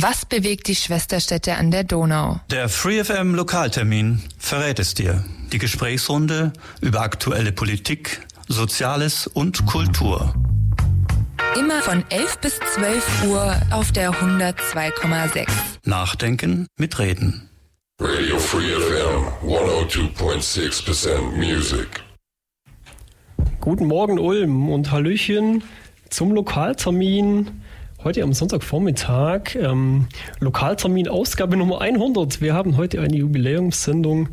Was bewegt die Schwesterstädte an der Donau? Der FreeFM Lokaltermin verrät es dir. Die Gesprächsrunde über aktuelle Politik, Soziales und Kultur. Immer von 11 bis 12 Uhr auf der 102,6. Nachdenken mit Reden. Radio Free FM 102.6% Music. Guten Morgen Ulm und Hallöchen zum Lokaltermin. Heute am Sonntagvormittag, ähm, Lokaltermin Ausgabe Nummer 100. Wir haben heute eine Jubiläumssendung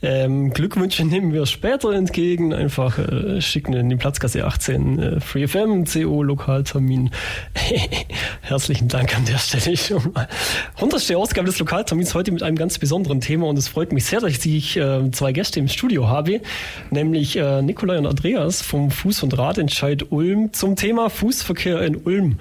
ähm, Glückwünsche nehmen wir später entgegen. Einfach äh, schicken in die Platzkasse 18 äh, Free FM, CO Lokaltermin. Herzlichen Dank an der Stelle schon mal. 100. Ausgabe des Lokaltermins heute mit einem ganz besonderen Thema und es freut mich sehr, dass ich äh, zwei Gäste im Studio habe, nämlich äh, Nikolai und Andreas vom Fuß- und Radentscheid Ulm zum Thema Fußverkehr in Ulm.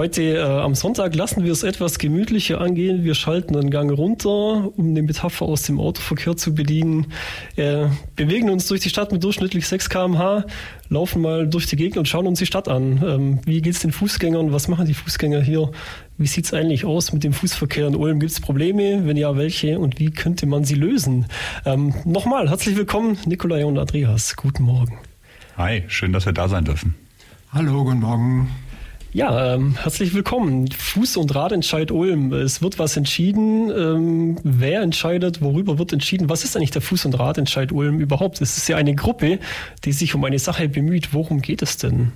Heute äh, am Sonntag lassen wir es etwas gemütlicher angehen. Wir schalten den Gang runter, um den Metapher aus dem Autoverkehr zu bedienen. Äh, bewegen uns durch die Stadt mit durchschnittlich 6 km/h, laufen mal durch die Gegend und schauen uns die Stadt an. Ähm, wie geht es den Fußgängern? Was machen die Fußgänger hier? Wie sieht es eigentlich aus mit dem Fußverkehr in Ulm? Gibt es Probleme? Wenn ja, welche? Und wie könnte man sie lösen? Ähm, Nochmal herzlich willkommen, Nikolai und Andreas. Guten Morgen. Hi, schön, dass wir da sein dürfen. Hallo, guten Morgen. Ja, ähm, herzlich willkommen. Fuß- und Radentscheid Ulm. Es wird was entschieden. Ähm, wer entscheidet? Worüber wird entschieden? Was ist eigentlich der Fuß- und Radentscheid Ulm überhaupt? Es ist ja eine Gruppe, die sich um eine Sache bemüht. Worum geht es denn?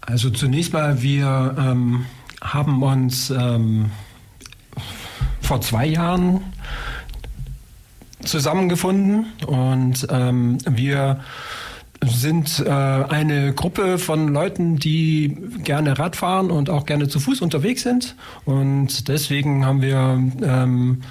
Also zunächst mal, wir ähm, haben uns ähm, vor zwei Jahren zusammengefunden und ähm, wir sind äh, eine Gruppe von Leuten, die gerne Rad fahren und auch gerne zu Fuß unterwegs sind. Und deswegen haben wir ähm,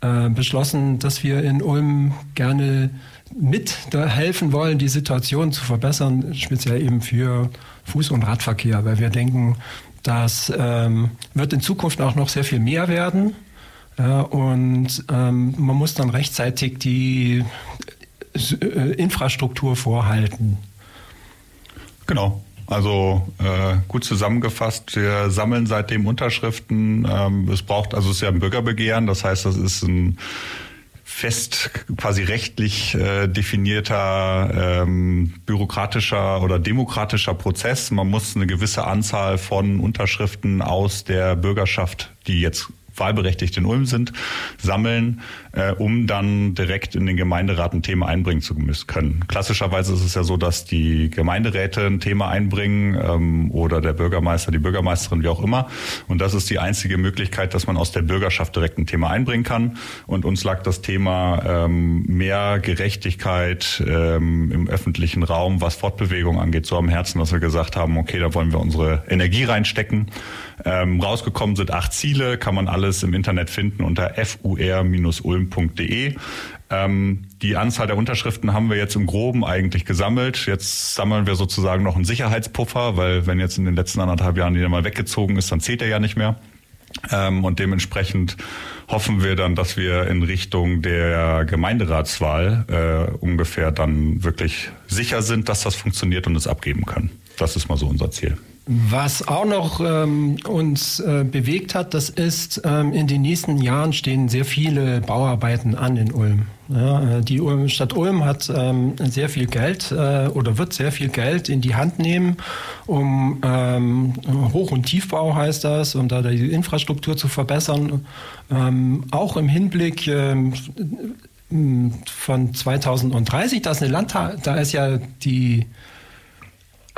äh, beschlossen, dass wir in Ulm gerne mit helfen wollen, die Situation zu verbessern, speziell eben für Fuß- und Radverkehr, weil wir denken, das ähm, wird in Zukunft auch noch sehr viel mehr werden. Ja, und ähm, man muss dann rechtzeitig die Infrastruktur vorhalten. Genau. Also äh, gut zusammengefasst, wir sammeln seitdem Unterschriften. Ähm, es braucht, also es ist ja ein Bürgerbegehren, das heißt, das ist ein fest quasi rechtlich äh, definierter ähm, bürokratischer oder demokratischer Prozess. Man muss eine gewisse Anzahl von Unterschriften aus der Bürgerschaft, die jetzt wahlberechtigt in Ulm sind, sammeln, äh, um dann direkt in den Gemeinderat ein Thema einbringen zu können. Klassischerweise ist es ja so, dass die Gemeinderäte ein Thema einbringen ähm, oder der Bürgermeister, die Bürgermeisterin, wie auch immer. Und das ist die einzige Möglichkeit, dass man aus der Bürgerschaft direkt ein Thema einbringen kann. Und uns lag das Thema ähm, mehr Gerechtigkeit ähm, im öffentlichen Raum, was Fortbewegung angeht, so am Herzen, dass wir gesagt haben, okay, da wollen wir unsere Energie reinstecken. Ähm, rausgekommen sind acht Ziele, kann man alles im Internet finden unter fur-ulm.de. Ähm, die Anzahl der Unterschriften haben wir jetzt im Groben eigentlich gesammelt. Jetzt sammeln wir sozusagen noch einen Sicherheitspuffer, weil wenn jetzt in den letzten anderthalb Jahren die mal weggezogen ist, dann zählt er ja nicht mehr. Ähm, und dementsprechend hoffen wir dann, dass wir in Richtung der Gemeinderatswahl äh, ungefähr dann wirklich sicher sind, dass das funktioniert und es abgeben können. Das ist mal so unser Ziel. Was auch noch ähm, uns äh, bewegt hat, das ist, ähm, in den nächsten Jahren stehen sehr viele Bauarbeiten an in Ulm. Ja, äh, die Ulm, Stadt Ulm hat ähm, sehr viel Geld äh, oder wird sehr viel Geld in die Hand nehmen, um ähm, Hoch- und Tiefbau heißt das, um da die Infrastruktur zu verbessern. Ähm, auch im Hinblick ähm, von 2030, das ist eine Landtag, da ist ja die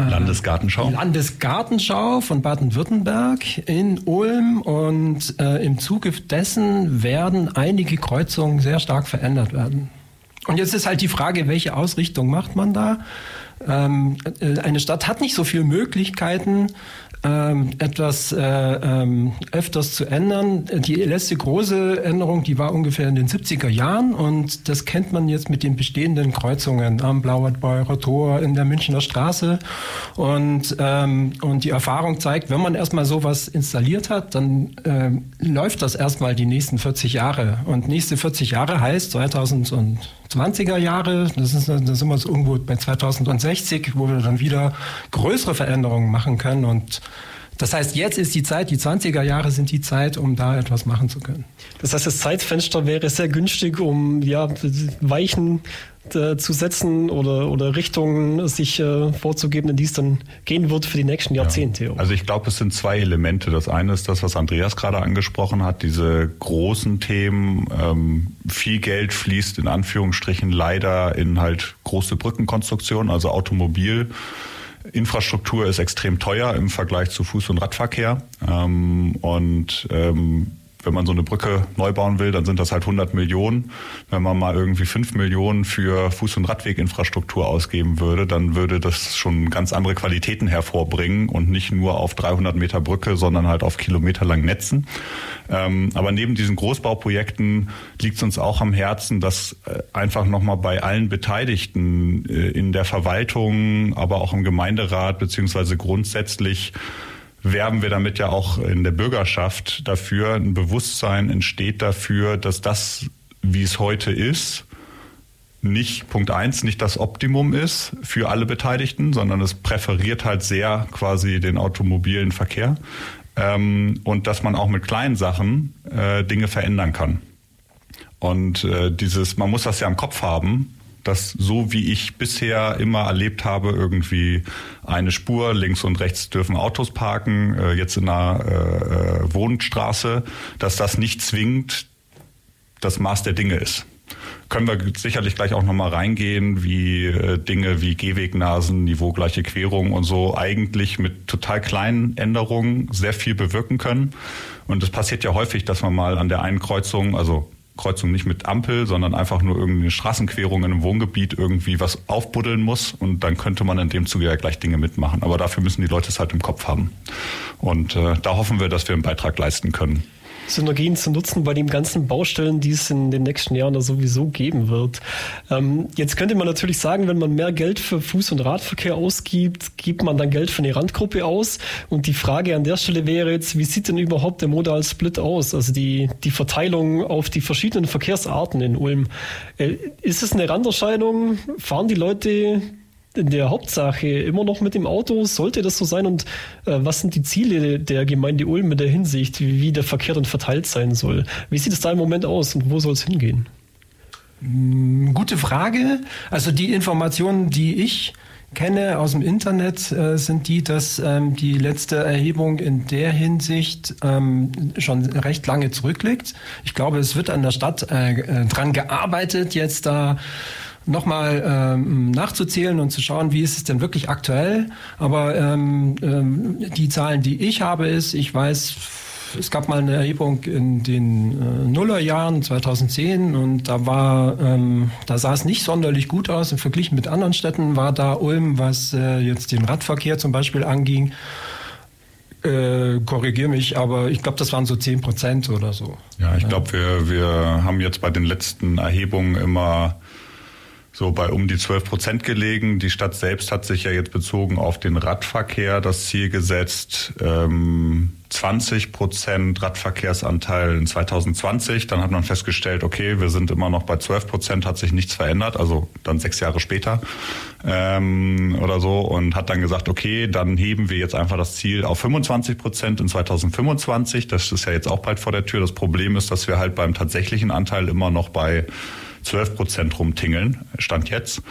Landesgartenschau. Landesgartenschau von Baden-Württemberg in Ulm und äh, im Zuge dessen werden einige Kreuzungen sehr stark verändert werden. Und jetzt ist halt die Frage, welche Ausrichtung macht man da? Ähm, äh, eine Stadt hat nicht so viele Möglichkeiten, ähm, etwas äh, ähm, öfters zu ändern. Die letzte große Änderung, die war ungefähr in den 70er Jahren und das kennt man jetzt mit den bestehenden Kreuzungen am Blauertbeurer Tor, in der Münchner Straße und, ähm, und die Erfahrung zeigt, wenn man erstmal sowas installiert hat, dann äh, läuft das erstmal die nächsten 40 Jahre und nächste 40 Jahre heißt 2020er Jahre, das ist, da sind wir irgendwo bei 2060, wo wir dann wieder größere Veränderungen machen können. Und Das heißt, jetzt ist die Zeit, die 20er Jahre sind die Zeit, um da etwas machen zu können. Das heißt, das Zeitfenster wäre sehr günstig, um ja, Weichen äh, zu setzen oder, oder Richtungen sich äh, vorzugeben, in die es dann gehen wird für die nächsten Jahrzehnte. Ja. Also ich glaube, es sind zwei Elemente. Das eine ist das, was Andreas gerade angesprochen hat, diese großen Themen. Ähm, viel Geld fließt in Anführungsstrichen leider in halt große Brückenkonstruktionen, also Automobil. Infrastruktur ist extrem teuer im Vergleich zu Fuß- und Radverkehr. Ähm, und ähm, wenn man so eine Brücke neu bauen will, dann sind das halt 100 Millionen. Wenn man mal irgendwie 5 Millionen für Fuß- und Radweginfrastruktur ausgeben würde, dann würde das schon ganz andere Qualitäten hervorbringen und nicht nur auf 300 Meter Brücke, sondern halt auf kilometerlang Netzen. Ähm, aber neben diesen Großbauprojekten liegt es uns auch am Herzen, dass äh, einfach nochmal bei allen Beteiligten äh, in der Verwaltung, aber auch im Gemeinderat beziehungsweise grundsätzlich werben wir damit ja auch in der Bürgerschaft dafür. Ein Bewusstsein entsteht dafür, dass das, wie es heute ist, nicht Punkt eins nicht das Optimum ist für alle Beteiligten, sondern es präferiert halt sehr quasi den automobilen Verkehr ähm, und dass man auch mit kleinen Sachen äh, Dinge verändern kann. Und äh, dieses, man muss das ja im Kopf haben, dass so wie ich bisher immer erlebt habe, irgendwie eine Spur links und rechts dürfen Autos parken, äh, jetzt in einer äh, äh, Wohnstraße, dass das nicht zwingend das Maß der Dinge ist. Können wir sicherlich gleich auch nochmal reingehen, wie äh, Dinge wie Gehwegnasen, niveaugleiche Querung und so eigentlich mit total kleinen Änderungen sehr viel bewirken können. Und es passiert ja häufig, dass man mal an der einen Kreuzung, also Kreuzung nicht mit Ampel, sondern einfach nur irgendeine Straßenquerung in einem Wohngebiet irgendwie was aufbuddeln muss und dann könnte man in dem Zuge ja gleich Dinge mitmachen. Aber dafür müssen die Leute es halt im Kopf haben. Und äh, da hoffen wir, dass wir einen Beitrag leisten können. Synergien zu nutzen bei den ganzen Baustellen, die es in den nächsten Jahren da sowieso geben wird. Ähm, jetzt könnte man natürlich sagen, wenn man mehr Geld für Fuß- und Radverkehr ausgibt, gibt man dann Geld für eine Randgruppe aus. Und die Frage an der Stelle wäre jetzt, wie sieht denn überhaupt der Modal Split aus? Also die, die Verteilung auf die verschiedenen Verkehrsarten in Ulm. Äh, ist es eine Randerscheinung? Fahren die Leute der Hauptsache immer noch mit dem Auto? Sollte das so sein? Und äh, was sind die Ziele der Gemeinde Ulm in der Hinsicht, wie, wie der Verkehr dann verteilt sein soll? Wie sieht es da im Moment aus und wo soll es hingehen? Mm, gute Frage. Also die Informationen, die ich kenne aus dem Internet, äh, sind die, dass ähm, die letzte Erhebung in der Hinsicht ähm, schon recht lange zurückliegt. Ich glaube, es wird an der Stadt äh, äh dran gearbeitet, jetzt da nochmal ähm, nachzuzählen und zu schauen, wie ist es denn wirklich aktuell. Aber ähm, ähm, die Zahlen, die ich habe, ist, ich weiß, es gab mal eine Erhebung in den äh, Nullerjahren 2010 und da war, ähm, da sah es nicht sonderlich gut aus. Im Vergleich mit anderen Städten war da Ulm, was äh, jetzt den Radverkehr zum Beispiel anging. Äh, korrigiere mich, aber ich glaube, das waren so 10 Prozent oder so. Ja, ich glaube, wir, wir haben jetzt bei den letzten Erhebungen immer so bei um die 12 Prozent gelegen. Die Stadt selbst hat sich ja jetzt bezogen auf den Radverkehr das Ziel gesetzt, ähm, 20 Prozent Radverkehrsanteil in 2020. Dann hat man festgestellt, okay, wir sind immer noch bei 12 Prozent, hat sich nichts verändert, also dann sechs Jahre später ähm, oder so und hat dann gesagt, okay, dann heben wir jetzt einfach das Ziel auf 25 Prozent in 2025. Das ist ja jetzt auch bald vor der Tür. Das Problem ist, dass wir halt beim tatsächlichen Anteil immer noch bei 12 Prozent rumtingeln, Stand jetzt.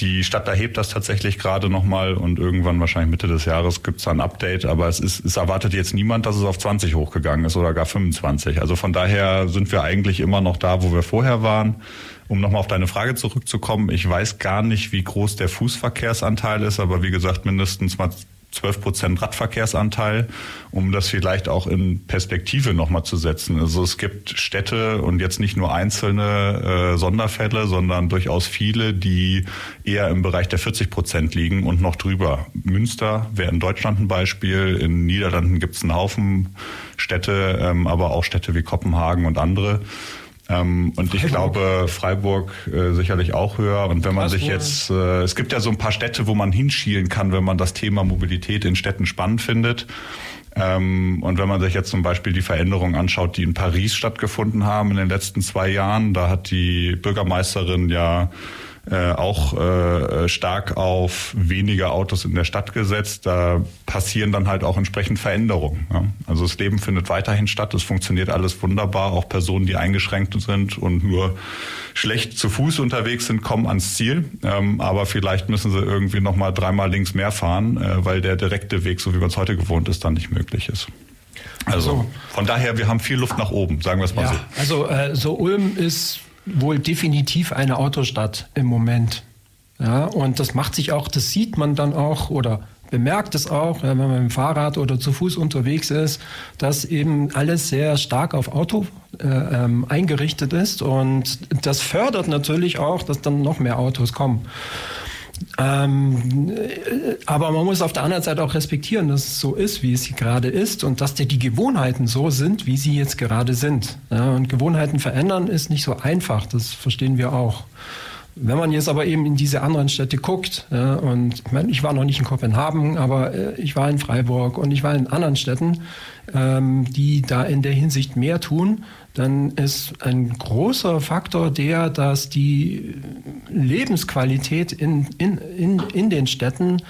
Die Stadt erhebt das tatsächlich gerade nochmal und irgendwann wahrscheinlich Mitte des Jahres gibt es ein Update, aber es, ist, es erwartet jetzt niemand, dass es auf 20 hochgegangen ist oder gar 25. Also von daher sind wir eigentlich immer noch da, wo wir vorher waren. Um nochmal auf deine Frage zurückzukommen, ich weiß gar nicht, wie groß der Fußverkehrsanteil ist, aber wie gesagt, mindestens mal 12 Prozent Radverkehrsanteil, um das vielleicht auch in Perspektive nochmal zu setzen. Also es gibt Städte und jetzt nicht nur einzelne äh, Sonderfälle, sondern durchaus viele, die eher im Bereich der 40 Prozent liegen und noch drüber. Münster wäre in Deutschland ein Beispiel, in Niederlanden gibt es einen Haufen Städte, ähm, aber auch Städte wie Kopenhagen und andere. Ähm, und Freiburg. ich glaube, Freiburg äh, sicherlich auch höher. Und wenn man sich jetzt, äh, es gibt ja so ein paar Städte, wo man hinschielen kann, wenn man das Thema Mobilität in Städten spannend findet. Ähm, und wenn man sich jetzt zum Beispiel die Veränderungen anschaut, die in Paris stattgefunden haben in den letzten zwei Jahren, da hat die Bürgermeisterin ja äh, auch äh, stark auf weniger Autos in der Stadt gesetzt. Da passieren dann halt auch entsprechend Veränderungen. Ja. Also das Leben findet weiterhin statt. Es funktioniert alles wunderbar. Auch Personen, die eingeschränkt sind und nur schlecht zu Fuß unterwegs sind, kommen ans Ziel. Ähm, aber vielleicht müssen sie irgendwie noch mal dreimal links mehr fahren, äh, weil der direkte Weg, so wie man es heute gewohnt ist, dann nicht möglich ist. Also von daher, wir haben viel Luft nach oben, sagen wir es mal Ja, so. also äh, so Ulm ist wohl definitiv eine Autostadt im Moment. Ja, und das macht sich auch, das sieht man dann auch oder bemerkt es auch, wenn man mit dem Fahrrad oder zu Fuß unterwegs ist, dass eben alles sehr stark auf Auto äh, ähm, eingerichtet ist und das fördert natürlich auch, dass dann noch mehr Autos kommen. Ähm, äh, aber man muss auf der anderen Seite auch respektieren, dass es so ist, wie es gerade ist und dass die, Gewohnheiten so sind, wie sie jetzt gerade sind. Ja, und Gewohnheiten verändern ist nicht so einfach, das verstehen wir auch. Wenn man jetzt aber eben in diese anderen Städte guckt, ja, und ich, meine, ich war noch nicht in Kopenhagen, aber äh, ich war in Freiburg und ich war in anderen Städten, ähm, die da in der Hinsicht mehr tun, dann ist ein großer Faktor der, dass die Lebensqualität in, in, in, in den Städten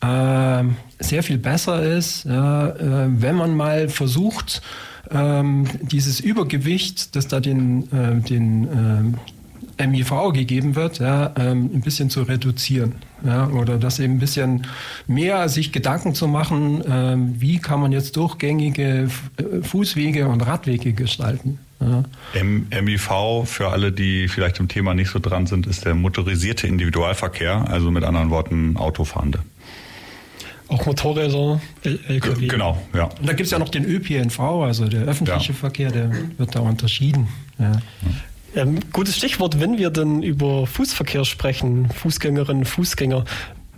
äh, sehr viel besser ist, ja, äh, wenn man mal versucht, ähm, dieses Übergewicht, das da den, äh, den ähm, MIV gegeben wird, ja, ähm, ein bisschen zu reduzieren. Ja, oder das eben ein bisschen mehr sich Gedanken zu machen, ähm, wie kann man jetzt durchgängige äh, Fußwege und Radwege gestalten. Ja. M MIV, für alle, die vielleicht im Thema nicht so dran sind, ist der motorisierte Individualverkehr, also mit anderen Worten Autofahrende. Auch Motorräder, LKW. Genau, ja. Und da gibt es ja noch den ÖPNV, also der öffentliche Ja. Verkehr, der wird da unterschieden. Ja. Ähm, gutes Stichwort, wenn wir dann über Fußverkehr sprechen, Fußgängerinnen, Fußgänger,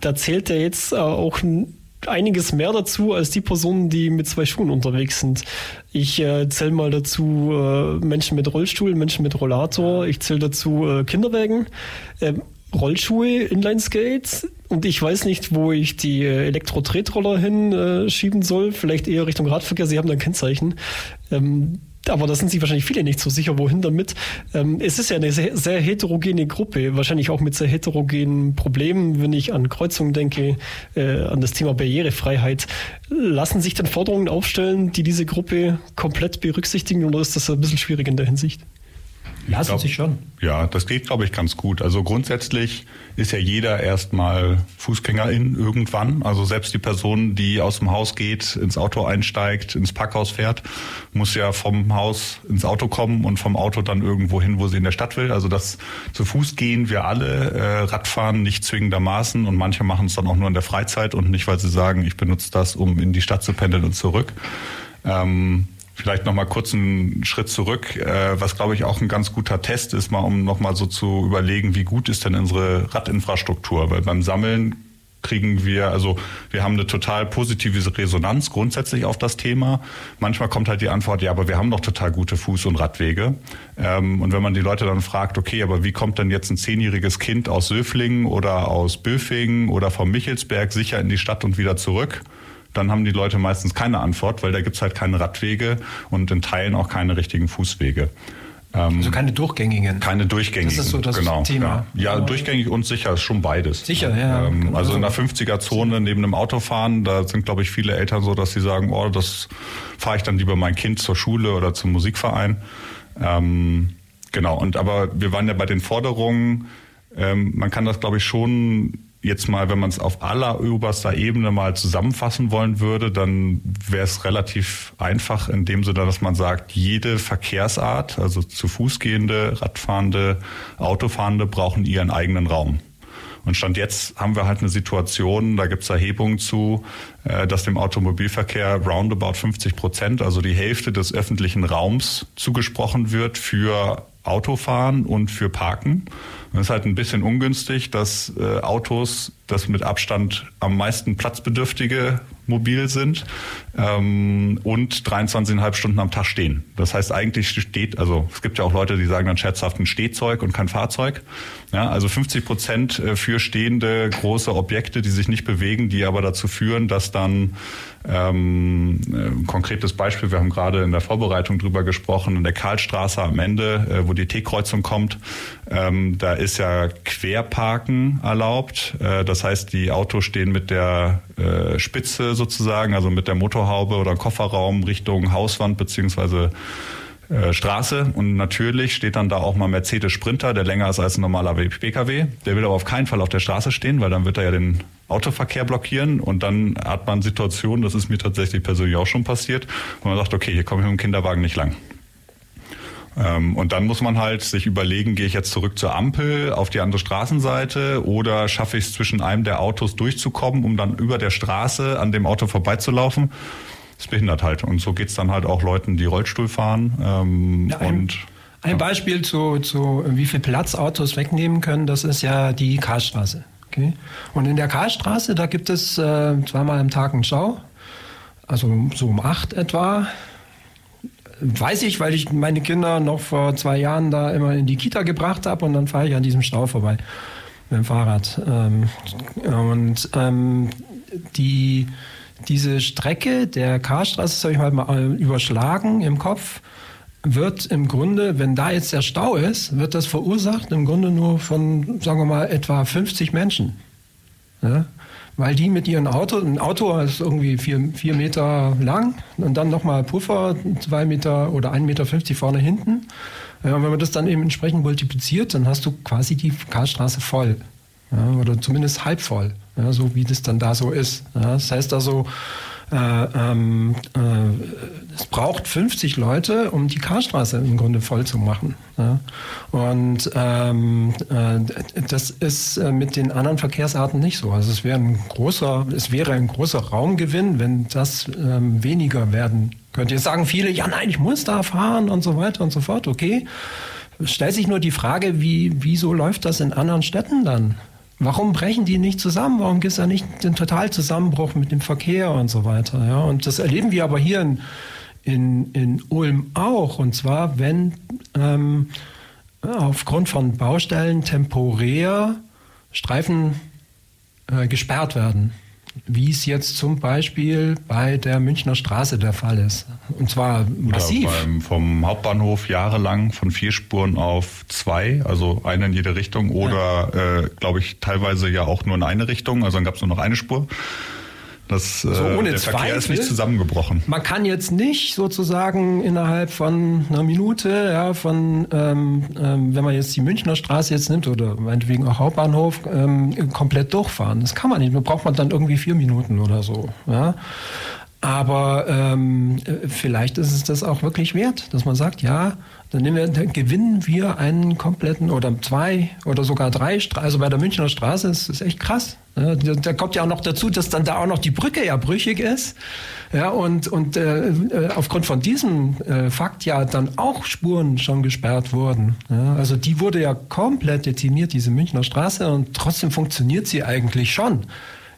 da zählt ja jetzt äh, auch n- einiges mehr dazu als die Personen, die mit zwei Schuhen unterwegs sind. Ich äh, zähle mal dazu äh, Menschen mit Rollstuhl, Menschen mit Rollator, ich zähle dazu äh, Kinderwägen. Ähm, Rollschuhe, Inlineskates und ich weiß nicht, wo ich die äh, Elektro-Tretroller hin äh, schieben soll. Vielleicht eher Richtung Radverkehr. Sie haben da ein Kennzeichen. Ähm, aber da sind sich wahrscheinlich viele nicht so sicher, wohin damit. Ähm, es ist ja eine sehr, sehr heterogene Gruppe, wahrscheinlich auch mit sehr heterogenen Problemen, wenn ich an Kreuzungen denke, äh, an das Thema Barrierefreiheit. Lassen sich dann Forderungen aufstellen, die diese Gruppe komplett berücksichtigen oder ist das ein bisschen schwierig in der Hinsicht? Lassen glaub- sich schon. Ja, das geht, glaube ich, ganz gut. Also grundsätzlich ist ja jeder erstmal Fußgängerin irgendwann. Also selbst die Person, die aus dem Haus geht, ins Auto einsteigt, ins Parkhaus fährt, muss ja vom Haus ins Auto kommen und vom Auto dann irgendwo hin, wo sie in der Stadt will. Also das zu Fuß gehen wir alle, äh, Radfahren nicht zwingendermaßen und manche machen es dann auch nur in der Freizeit und nicht, weil sie sagen, ich benutze das, um in die Stadt zu pendeln und zurück. Ähm, Vielleicht noch mal kurz einen Schritt zurück, äh, was glaube ich auch ein ganz guter Test ist, mal um noch mal so zu überlegen, wie gut ist denn unsere Radinfrastruktur, weil beim Sammeln kriegen wir, also wir haben eine total positive Resonanz grundsätzlich auf das Thema. Manchmal kommt halt die Antwort, ja, aber wir haben doch total gute Fuß- und Radwege. Ähm, und wenn man die Leute dann fragt, okay, aber wie kommt denn jetzt ein zehnjähriges Kind aus Söflingen oder aus Böfingen oder vom Michelsberg sicher in die Stadt und wieder zurück? Dann haben die Leute meistens keine Antwort, weil da gibt's halt keine Radwege und in Teilen auch keine richtigen Fußwege. Ähm, Also keine durchgängigen. keine durchgängigen. Das ist so das genau, Thema. Ja, ja durchgängig und sicher ist schon beides. Sicher, ja. Ähm, also in der 50er-Zone neben dem Autofahren, da sind, glaube ich, viele Eltern so, dass sie sagen, oh, das fahre ich dann lieber mein Kind zur Schule oder zum Musikverein. Ähm, genau, und aber wir waren ja bei den Forderungen, ähm, man kann das, glaube ich, schon jetzt mal, wenn man es auf alleroberster Ebene mal zusammenfassen wollen würde, dann wäre es relativ einfach in dem Sinne, dass man sagt, jede Verkehrsart, also zu Fuß gehende, Radfahrende, Autofahrende brauchen ihren eigenen Raum. Und Stand jetzt haben wir halt eine Situation, da gibt es Erhebungen zu, äh, dass dem Automobilverkehr roundabout 50 Prozent, also die Hälfte des öffentlichen Raums zugesprochen wird für Autofahren und für Parken. Und es ist halt ein bisschen ungünstig, dass äh, Autos das mit Abstand am meisten platzbedürftige mobil sind ähm, und 23,5 Stunden am Tag stehen. Das heißt, eigentlich steht, also es gibt ja auch Leute, die sagen dann scherzhaft ein Stehzeug und kein Fahrzeug. Ja, also 50 Prozent äh, für stehende große Objekte, die sich nicht bewegen, die aber dazu führen, dass dann ähm, ein äh, konkretes Beispiel, wir haben gerade in der Vorbereitung drüber gesprochen, in der Karlstraße am Ende, äh, wo die T-Kreuzung kommt, ähm, da ist ja Querparken erlaubt. Äh, das heißt, die Autos stehen mit der äh, Spitze sozusagen, also mit der Motorhaube oder Kofferraum Richtung Hauswand beziehungsweise äh, Straße und natürlich steht dann da auch mal Mercedes Sprinter, der länger ist als ein normaler PKW. Der will aber auf keinen Fall auf der Straße stehen, weil dann wird er ja den Autoverkehr blockieren und dann hat man Situationen, das ist mir tatsächlich persönlich auch schon passiert, wo man sagt, okay, hier komme ich mit dem Kinderwagen nicht lang. Ähm, und dann muss man halt sich überlegen, gehe ich jetzt zurück zur Ampel auf die andere Straßenseite oder schaffe ich es zwischen einem der Autos durchzukommen, um dann über der Straße an dem Auto vorbeizulaufen. Das behindert halt. Und so geht es dann halt auch Leuten, die Rollstuhl fahren. Ähm, ja, ein, und, ein Beispiel zu, zu, wie viel Platz Autos wegnehmen können, das ist ja die Karlstraße. Okay? Und in der Karlstraße, da gibt es äh, zweimal am Tag einen Stau, also so um acht etwa. Weiß ich, weil ich meine Kinder noch vor zwei Jahren da immer in die Kita gebracht habe und dann fahre ich an diesem Stau vorbei mit dem Fahrrad. Ähm, und ähm, die, diese Strecke der Karstraße, das habe ich halt mal überschlagen im Kopf, wird im Grunde, wenn da jetzt der Stau ist, wird das verursacht im Grunde nur von, sagen wir mal, etwa 50 Menschen. Ja? Weil die mit ihrem Auto, ein Auto ist irgendwie vier, vier Meter lang und dann nochmal Puffer, zwei Meter oder 1,50 Meter vorne hinten. Ja, wenn man das dann eben entsprechend multipliziert, dann hast du quasi die Karlstraße voll. Ja, oder zumindest halb voll, ja, so wie das dann da so ist. das heißt also, äh, ähm, äh, es braucht 50 Leute, um die Karstraße im Grunde voll zu machen. Ja? Und ähm, äh, das ist äh, mit den anderen Verkehrsarten nicht so. Also es wäre ein großer, es wäre ein großer Raumgewinn, wenn das ähm, weniger werden könnte. Jetzt sagen viele, ja nein, ich muss da fahren und so weiter und so fort. Okay. Stellt sich nur die Frage, wie, wieso läuft das in anderen Städten dann? Warum brechen die nicht zusammen? Warum gibt es da nicht den Totalzusammenbruch mit dem Verkehr und so weiter? Ja, und das erleben wir aber hier in, in, in Ulm auch. Und zwar, wenn ähm, aufgrund von Baustellen temporär Streifen äh, gesperrt werden wie es jetzt zum Beispiel bei der Münchner Straße der Fall ist. Und zwar massiv. Beim, vom Hauptbahnhof jahrelang von vier Spuren auf zwei, also eine in jede Richtung oder, ja. äh, glaube ich, teilweise ja auch nur in eine Richtung. Also dann gab es nur noch eine Spur. Das, so äh, ohne der Zweifel, Verkehr ist nicht zusammengebrochen. Man kann jetzt nicht sozusagen innerhalb von einer Minute, ja, von ähm, ähm, wenn man jetzt die Münchner Straße jetzt nimmt oder meinetwegen auch Hauptbahnhof, ähm, komplett durchfahren. Das kann man nicht. Da braucht man dann irgendwie vier Minuten oder so. Ja. Aber ähm, vielleicht ist es das auch wirklich wert, dass man sagt, ja, dann, wir, dann, gewinnen wir einen kompletten oder zwei oder sogar drei, also bei der Münchner Straße ist es echt krass. Da kommt ja auch noch dazu, dass dann da auch noch die Brücke ja brüchig ist. Ja, und und äh, äh, aufgrund von diesem äh, Fakt ja dann auch Spuren schon gesperrt wurden. Ja, also die wurde ja komplett dezimiert, diese Münchner Straße, und trotzdem funktioniert sie eigentlich schon.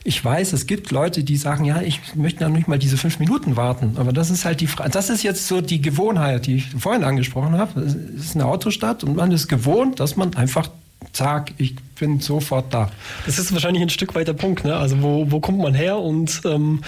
Ich weiß, es gibt Leute, die sagen, ja, ich möchte ja nicht mal diese fünf Minuten warten. Aber das ist halt die Frage. Das ist jetzt so die Gewohnheit, die ich vorhin angesprochen habe. Es ist eine Autostadt und man ist gewohnt, dass man einfach zack, ich bin sofort da. Das ist wahrscheinlich ein Stück weit der Punkt. Ne? Also wo, wo kommt man her? Und ähm,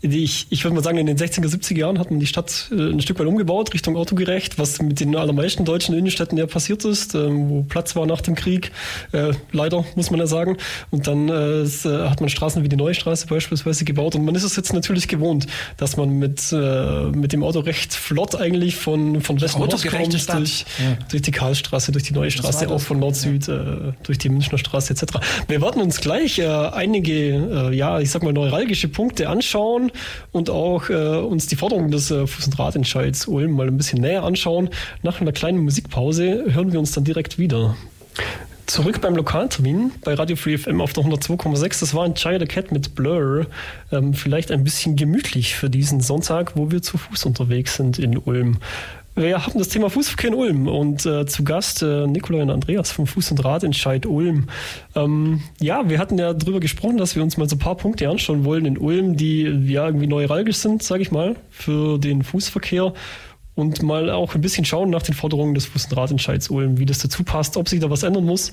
ich, ich würde mal sagen, in den 60er, 70er Jahren hat man die Stadt äh, ein Stück weit umgebaut, Richtung autogerecht, was mit den allermeisten deutschen Innenstädten ja passiert ist, äh, wo Platz war nach dem Krieg. Äh, leider, muss man ja sagen. Und dann äh, äh, hat man Straßen wie die Neue Straße beispielsweise gebaut. Und man ist es jetzt natürlich gewohnt, dass man mit, äh, mit dem Auto recht flott eigentlich von, von Westen rauskommt, durch, ja. durch die Karlstraße, durch die Neue Straße, auch von Nord-Süd, ja. äh, durch die München Münchner Straße etc. Wir werden uns gleich äh, einige, äh, ja, ich sag mal, neuralgische Punkte anschauen und auch äh, uns die Forderungen des äh, Fuß- und Radentscheids Ulm mal ein bisschen näher anschauen. Nach einer kleinen Musikpause hören wir uns dann direkt wieder. Zurück beim Lokaltermin bei Radio Free FM auf der 102,6. Das war ein Child Cat mit Blur. Ähm, vielleicht ein bisschen gemütlich für diesen Sonntag, wo wir zu Fuß unterwegs sind in Ulm. Wir haben das Thema Fußverkehr in Ulm und äh, zu Gast äh, Nikolai und Andreas vom Fuß- und Radentscheid Ulm. Ähm, ja, wir hatten ja darüber gesprochen, dass wir uns mal so ein paar Punkte anschauen wollen in Ulm, die ja irgendwie neuralgisch sind, sage ich mal, für den Fußverkehr und mal auch ein bisschen schauen nach den Forderungen des Fuß- und Radentscheids Ulm, wie das dazu passt, ob sich da was ändern muss,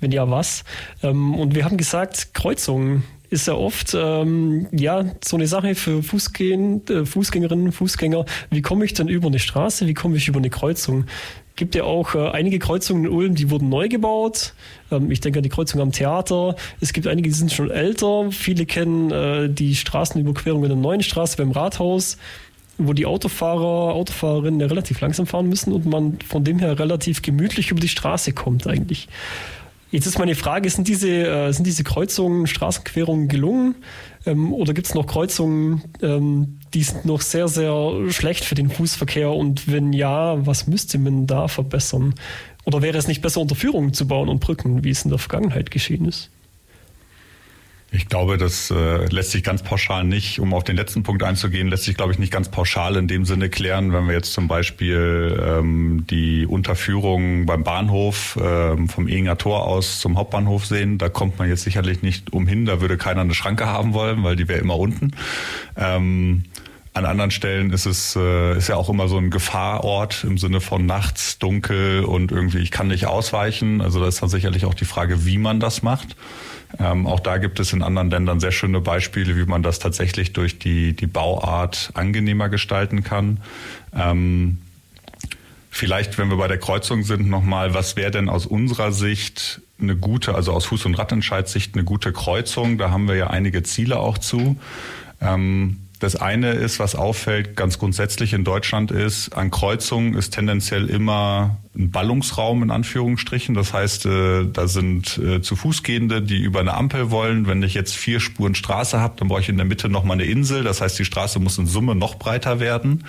wenn ja, was. Ähm, und wir haben gesagt, Kreuzungen ist ja oft ähm, ja so eine Sache für Fußgehen, äh, Fußgängerinnen, Fußgänger. Wie komme ich denn über eine Straße? Wie komme ich über eine Kreuzung? Gibt ja auch äh, einige Kreuzungen in Ulm, die wurden neu gebaut. Ähm, ich denke an die Kreuzung am Theater. Es gibt einige, die sind schon älter. Viele kennen äh, die Straßenüberquerung in der neuen Straße beim Rathaus wo die Autofahrer, Autofahrerinnen ja relativ langsam fahren müssen und man von dem her relativ gemütlich über die Straße kommt eigentlich. Jetzt ist meine Frage, sind diese, äh, sind diese Kreuzungen, Straßenquerungen gelungen? Ähm, oder gibt es noch Kreuzungen, ähm, die sind noch sehr, sehr schlecht für den Fußverkehr? Und wenn ja, was müsste man da verbessern? Oder wäre es nicht besser, Unterführungen zu bauen und Brücken, wie es in der Vergangenheit geschehen ist? Ich glaube, das äh, lässt sich ganz pauschal nicht, um auf den letzten Punkt einzugehen, lässt sich, glaube ich, nicht ganz pauschal in dem Sinne klären, wenn wir jetzt zum Beispiel ähm, die Unterführung beim Bahnhof ähm, vom Ehinger Tor aus zum Hauptbahnhof sehen. Da kommt man jetzt sicherlich nicht umhin, da würde keiner eine Schranke haben wollen, weil die wäre immer unten. Ähm, an anderen Stellen ist es äh, ist ja auch immer so ein Gefahrort im Sinne von nachts dunkel und irgendwie ich kann nicht ausweichen. Also da ist dann sicherlich auch die Frage, wie man das macht. Ähm, auch da gibt es in anderen Ländern sehr schöne Beispiele, wie man das tatsächlich durch die, die Bauart angenehmer gestalten kann. Ähm, vielleicht, wenn wir bei der Kreuzung sind, nochmal, was wäre denn aus unserer Sicht eine gute, also aus Fuß- und Radentscheidsicht eine gute Kreuzung? Da haben wir ja einige Ziele auch zu. Ähm, das eine ist, was auffällt, ganz grundsätzlich in Deutschland ist, an Kreuzungen ist tendenziell immer Ballungsraum in Anführungsstrichen. Das heißt, äh, da sind äh, zu Fußgehende, die über eine Ampel wollen. Wenn ich jetzt vier Spuren Straße habe, dann brauche ich in der Mitte nochmal eine Insel. Das heißt, die Straße muss in Summe noch breiter werden.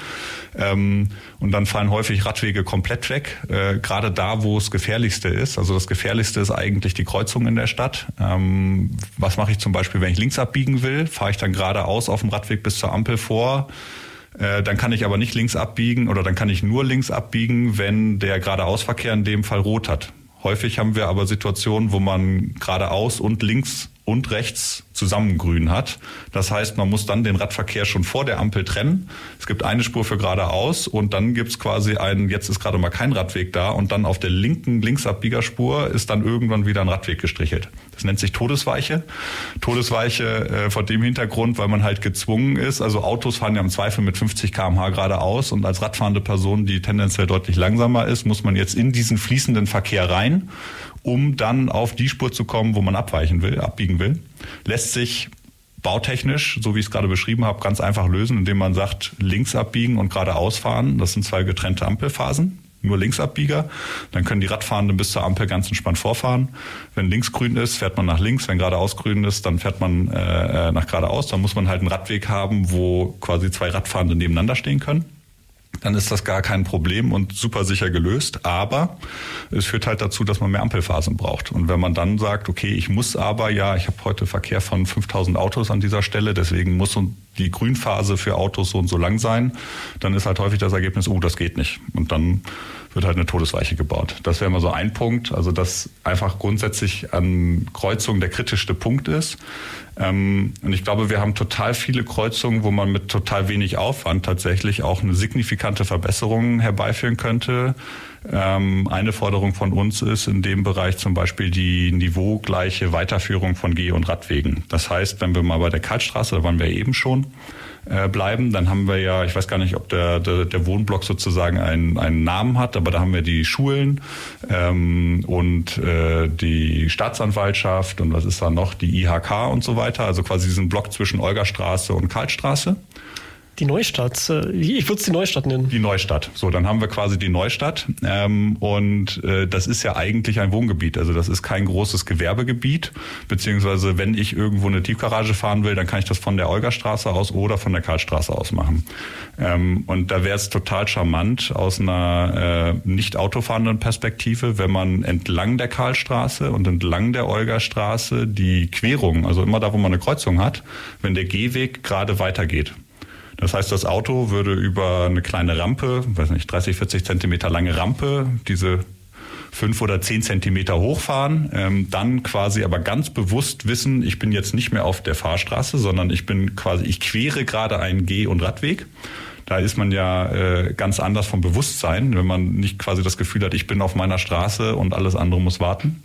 Ähm, und dann fallen häufig Radwege komplett weg. Äh, gerade da, wo es gefährlichste ist. Also das Gefährlichste ist eigentlich die Kreuzung in der Stadt. Ähm, was mache ich zum Beispiel, wenn ich links abbiegen will? Fahre ich dann geradeaus auf dem Radweg bis zur Ampel vor? Äh, dann kann ich aber nicht links abbiegen oder dann kann ich nur links abbiegen, wenn der geradeausverkehr in dem Fall rot hat. Häufig haben wir aber Situationen, wo man geradeaus und links und rechts zusammen grün hat. Das heißt, man muss dann den Radverkehr schon vor der Ampel trennen. Es gibt eine Spur für geradeaus und dann gibt's quasi einen, jetzt ist gerade mal kein Radweg da und dann auf der linken Linksabbiegerspur ist dann irgendwann wieder ein Radweg gestrichelt. Das nennt sich Todesweiche. Todesweiche äh, vor dem Hintergrund, weil man halt gezwungen ist. Also Autos fahren ja im Zweifel mit 50 km/h geradeaus und als radfahrende Person, die tendenziell deutlich langsamer ist, muss man jetzt in diesen fließenden Verkehr rein um dann auf die Spur zu kommen, wo man abweichen will, abbiegen will. Lässt sich bautechnisch, so wie ich es gerade beschrieben habe, ganz einfach lösen, indem man sagt, links abbiegen und geradeaus fahren. Das sind zwei getrennte Ampelphasen. Nur Linksabbieger. Dann können die Radfahrenden bis zur Ampel ganz entspannt vorfahren. Wenn links grün ist, fährt man nach links. Wenn geradeaus grün ist, dann fährt man äh, nach geradeaus. Dann muss man halt einen Radweg haben, wo quasi zwei Radfahrende nebeneinander stehen können dann ist das gar kein Problem und super sicher gelöst. Aber es führt halt dazu, dass man mehr Ampelphasen braucht. Und wenn man dann sagt, okay, ich muss aber, ja, ich habe heute Verkehr von 5000 Autos an dieser Stelle, deswegen muss die Grünphase für Autos so und so lang sein, dann ist halt häufig das Ergebnis, oh, das geht nicht. Und dann wird halt eine Todesweiche gebaut. Das wäre mal so ein Punkt, also dass einfach grundsätzlich an Kreuzungen der kritischste Punkt ist. Ähm, und ich glaube, wir haben total viele Kreuzungen, wo man mit total wenig Aufwand tatsächlich auch eine signifikante Verbesserung herbeiführen könnte. Ähm, eine Forderung von uns ist in dem Bereich zum Beispiel die niveaugleiche Weiterführung von Geh- und Radwegen. Das heißt, wenn wir mal bei der Kaltstraße, da waren wir eben schon, äh, bleiben. Dann haben wir ja, ich weiß gar nicht, ob der, der, der Wohnblock sozusagen einen, einen Namen hat, aber da haben wir die Schulen ähm, und äh, die Staatsanwaltschaft und was ist da noch, die IHK und so weiter. Also quasi diesen Block zwischen Olgastraße und Karlstraße. Die Neustadt, äh, ich würde es die Neustadt nennen. Die Neustadt. So, dann haben wir quasi die Neustadt. Ähm, und äh, das ist ja eigentlich ein Wohngebiet. Also das ist kein großes Gewerbegebiet. Beziehungsweise wenn ich irgendwo eine Tiefgarage fahren will, dann kann ich das von der Olgastraße aus oder von der Karlstraße aus machen. Ähm, und da wäre es total charmant aus einer äh, nicht autofahrenden Perspektive, wenn man entlang der Karlstraße und entlang der Olgastraße die Querung, also immer da, wo man eine Kreuzung hat, wenn der Gehweg gerade weitergeht. Das heißt, das Auto würde über eine kleine Rampe, weiß nicht, 30, 40 Zentimeter lange Rampe, diese fünf oder zehn Zentimeter hochfahren, ähm, dann quasi aber ganz bewusst wissen, ich bin jetzt nicht mehr auf der Fahrstraße, sondern ich bin quasi, ich quere gerade einen Geh- und Radweg. Da ist man ja äh, ganz anders vom Bewusstsein, wenn man nicht quasi das Gefühl hat, ich bin auf meiner Straße und alles andere muss warten.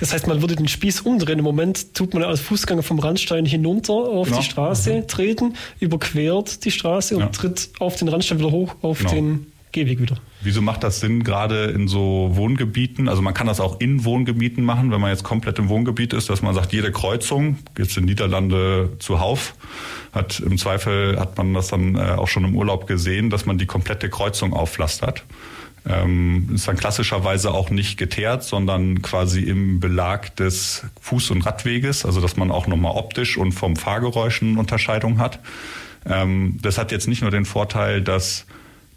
Das heißt, man würde den Spieß umdrehen. Im Moment tut man als Fußgänger vom Randstein hinunter auf Genau. die Straße Mhm. treten, überquert die Straße und Ja. tritt auf den Randstein wieder hoch auf Genau. den Gehweg wieder. Wieso macht das Sinn, gerade in so Wohngebieten? Also man kann das auch in Wohngebieten machen, wenn man jetzt komplett im Wohngebiet ist, dass man sagt, jede Kreuzung, jetzt in Niederlande zuhauf, hat im Zweifel hat man das dann äh, auch schon im Urlaub gesehen, dass man die komplette Kreuzung aufpflastert. Ähm, ist dann klassischerweise auch nicht geteert, sondern quasi im Belag des Fuß- und Radweges, also dass man auch nochmal optisch und vom Fahrgeräusch eine Unterscheidung hat. Ähm, das hat jetzt nicht nur den Vorteil, dass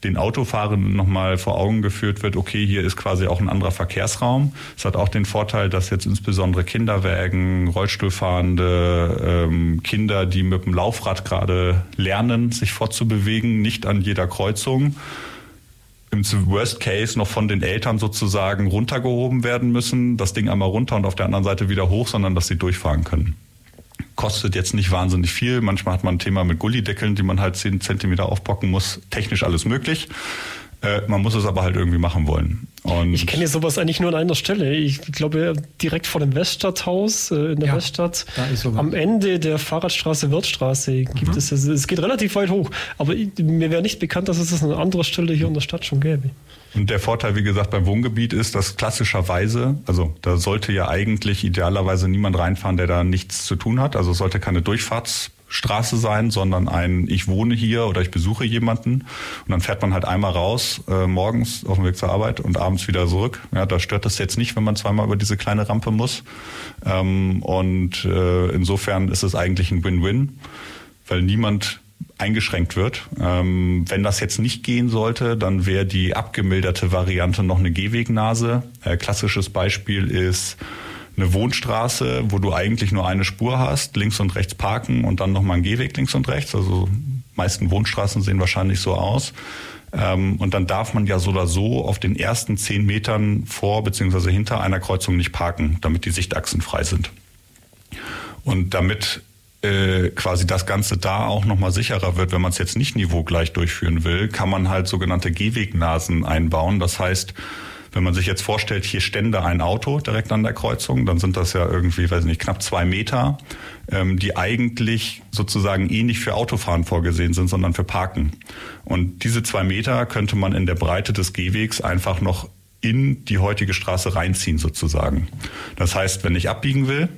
den Autofahrenden nochmal vor Augen geführt wird, okay, hier ist quasi auch ein anderer Verkehrsraum. Es hat auch den Vorteil, dass jetzt insbesondere Kinderwägen, Rollstuhlfahrende, ähm, Kinder, die mit dem Laufrad gerade lernen, sich fortzubewegen, nicht an jeder Kreuzung im Worst Case noch von den Eltern sozusagen runtergehoben werden müssen, das Ding einmal runter und auf der anderen Seite wieder hoch, sondern dass sie durchfahren können. Kostet jetzt nicht wahnsinnig viel. Manchmal hat man ein Thema mit Gullideckeln, die man halt 10 Zentimeter aufbocken muss. Technisch alles möglich. Äh, man muss es aber halt irgendwie machen wollen. Und Ich kenne sowas eigentlich nur an einer Stelle. Ich glaube, direkt vor dem Weststadthaus äh, in der Ja, Weststadt. Am Ende der Fahrradstraße Wirtstraße gibt es, also es geht relativ weit hoch. Aber ich, mir wäre nicht bekannt, dass es das an einer anderen Stelle hier in der Stadt schon gäbe. Und der Vorteil, wie gesagt, beim Wohngebiet ist, dass klassischerweise, also da sollte ja eigentlich idealerweise niemand reinfahren, der da nichts zu tun hat. Also es sollte keine Durchfahrtsstraße sein, sondern ein Ich wohne hier oder ich besuche jemanden. Und dann fährt man halt einmal raus, äh, morgens auf dem Weg zur Arbeit und abends wieder zurück. Ja, da stört das jetzt nicht, wenn man zweimal über diese kleine Rampe muss. Ähm, und äh, insofern ist es eigentlich ein Win-Win, weil niemand eingeschränkt wird. Ähm, wenn das jetzt nicht gehen sollte, dann wäre die abgemilderte Variante noch eine Gehwegnase. Äh, klassisches Beispiel ist eine Wohnstraße, wo du eigentlich nur eine Spur hast, links und rechts parken und dann nochmal ein Gehweg links und rechts. Also meisten Wohnstraßen sehen wahrscheinlich so aus. Ähm, und dann darf man ja so oder so auf den ersten zehn Metern vor bzw. hinter einer Kreuzung nicht parken, damit die Sichtachsen frei sind. Und damit äh, quasi das Ganze da auch nochmal sicherer wird, wenn man es jetzt nicht niveaugleich durchführen will, kann man halt sogenannte Gehwegnasen einbauen. Das heißt, wenn man sich jetzt vorstellt, hier stände ein Auto direkt an der Kreuzung, dann sind das ja irgendwie, weiß nicht, knapp zwei Meter, ähm, die eigentlich sozusagen eh nicht für Autofahren vorgesehen sind, sondern für Parken. Und diese zwei Meter könnte man in der Breite des Gehwegs einfach noch in die heutige Straße reinziehen sozusagen. Das heißt, wenn ich abbiegen will,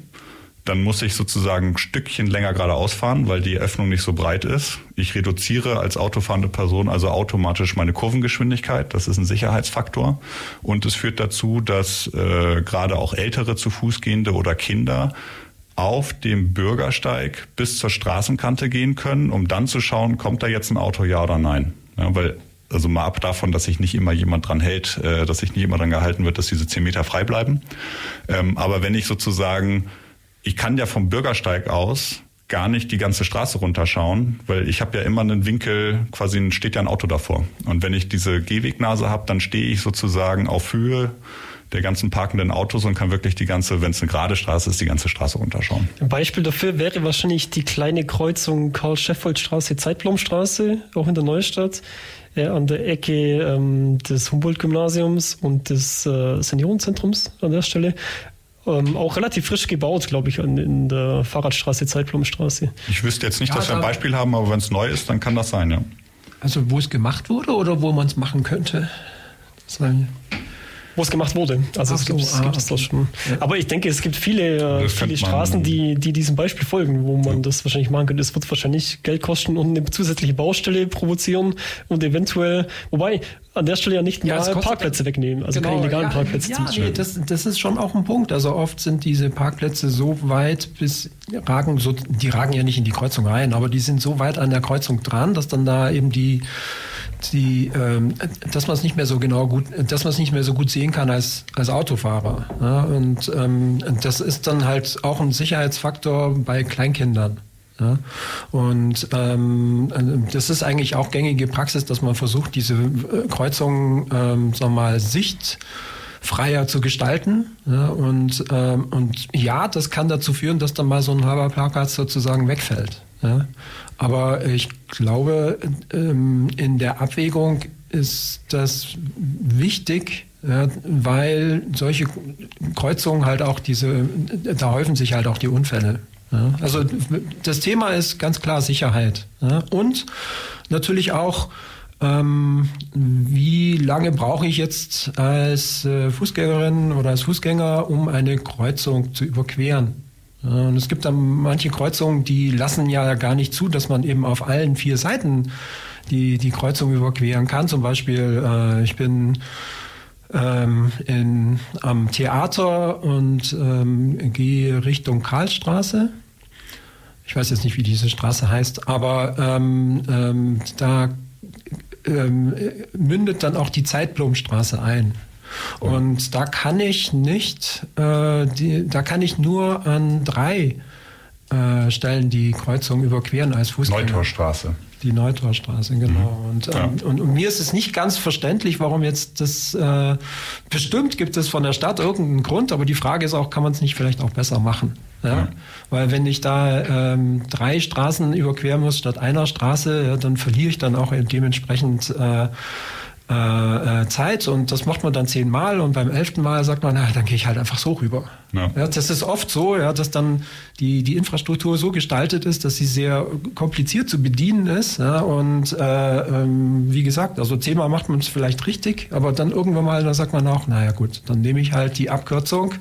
dann muss ich sozusagen ein Stückchen länger geradeaus fahren, weil die Öffnung nicht so breit ist. Ich reduziere als autofahrende Person also automatisch meine Kurvengeschwindigkeit. Das ist ein Sicherheitsfaktor. Und es führt dazu, dass äh, gerade auch ältere zu Fuß gehende oder Kinder auf dem Bürgersteig bis zur Straßenkante gehen können, um dann zu schauen, kommt da jetzt ein Auto, ja oder nein. Ja, weil also mal ab davon, dass sich nicht immer jemand dran hält, äh, dass sich nicht immer dran gehalten wird, dass diese 10 Meter frei bleiben. Ähm, aber wenn ich sozusagen ich kann ja vom Bürgersteig aus gar nicht die ganze Straße runterschauen, weil ich habe ja immer einen Winkel, quasi steht ja ein Auto davor. Und wenn ich diese Gehwegnase habe, dann stehe ich sozusagen auf Höhe der ganzen parkenden Autos und kann wirklich die ganze, wenn es eine gerade Straße ist, die ganze Straße runterschauen. Ein Beispiel dafür wäre wahrscheinlich die kleine Kreuzung Karl-Scheffold-Straße, Zeitblomstraße, auch in der Neustadt, äh, an der Ecke ähm, des Humboldt-Gymnasiums und des äh, Seniorenzentrums an der Stelle. Ähm, auch relativ frisch gebaut, glaube ich, an, in der Fahrradstraße, Zeitblomstraße. Ich wüsste jetzt nicht, Ja, dass wir ein da- Beispiel haben, aber wenn es neu ist, dann kann das sein, ja. Also wo es gemacht wurde oder wo man es machen könnte? Das war- Wo es gemacht wurde. Also Ach es gibt so, es ah, gibt okay. schon. Aber ich denke, es gibt viele, äh, viele Straßen, die, die diesem Beispiel folgen, wo man das wahrscheinlich machen könnte. Es wird wahrscheinlich Geld kosten und eine zusätzliche Baustelle provozieren und eventuell, wobei an der Stelle ja nicht Ja, mal Parkplätze wegnehmen, also keine illegalen ja, Parkplätze ja, zum Beispiel. nee, das, das ist schon auch ein Punkt. Also oft sind diese Parkplätze so weit bis ragen, so, die ragen ja nicht in die Kreuzung rein, aber die sind so weit an der Kreuzung dran, dass dann da eben die, die ähm, dass man es nicht mehr so genau gut, dass man es nicht mehr so gut sehen kann als, als Autofahrer. Ja, und ähm, das ist dann halt auch ein Sicherheitsfaktor bei Kleinkindern. Ja? Und ähm, das ist eigentlich auch gängige Praxis, dass man versucht, diese äh, Kreuzungen, ähm, sagen wir mal, sichtfreier zu gestalten. Ja? Und, ähm, und ja, das kann dazu führen, dass dann mal so ein halber Parkplatz sozusagen wegfällt. Ja? Aber ich glaube, ähm, in der Abwägung ist das wichtig, weil solche Kreuzungen halt auch diese, da häufen sich halt auch die Unfälle. Also das Thema ist ganz klar Sicherheit. Und natürlich auch, ähm, wie lange brauche ich jetzt als äh, Fußgängerin oder als Fußgänger, um eine Kreuzung zu überqueren? Und es gibt dann manche Kreuzungen, die lassen ja gar nicht zu, dass man eben auf allen vier Seiten die, die Kreuzung überqueren kann. Zum Beispiel, äh, ich bin ähm, in, am Theater und ähm, gehe Richtung Karlstraße. Ich weiß jetzt nicht, wie diese Straße heißt, aber ähm, ähm da ähm, mündet dann auch die Zeitblomstraße ein. Und da kann ich nicht, äh, die, da kann ich nur an drei äh, Stellen die Kreuzung überqueren als Fußgänger. Neutorstraße. Die Neutorstraße, genau. Mhm. Und, ähm, ja. und, und, mir ist es nicht ganz verständlich, warum jetzt das, äh, bestimmt gibt es von der Stadt irgendeinen Grund, aber die Frage ist auch, kann man es nicht vielleicht auch besser machen? Ja? ja. Weil wenn ich da ähm, drei Straßen überqueren muss statt einer Straße, ja, dann verliere ich dann auch dementsprechend äh, äh, äh, Zeit und das macht man dann zehnmal und beim elften Mal sagt man, na, dann gehe ich halt einfach so rüber. Ja. ja. das ist oft so, ja, dass dann die, die Infrastruktur so gestaltet ist, dass sie sehr kompliziert zu bedienen ist. Ja, und äh, ähm, wie gesagt, also zehnmal macht man es vielleicht richtig, aber dann irgendwann mal, da sagt man auch, naja gut, dann nehme ich halt die Abkürzung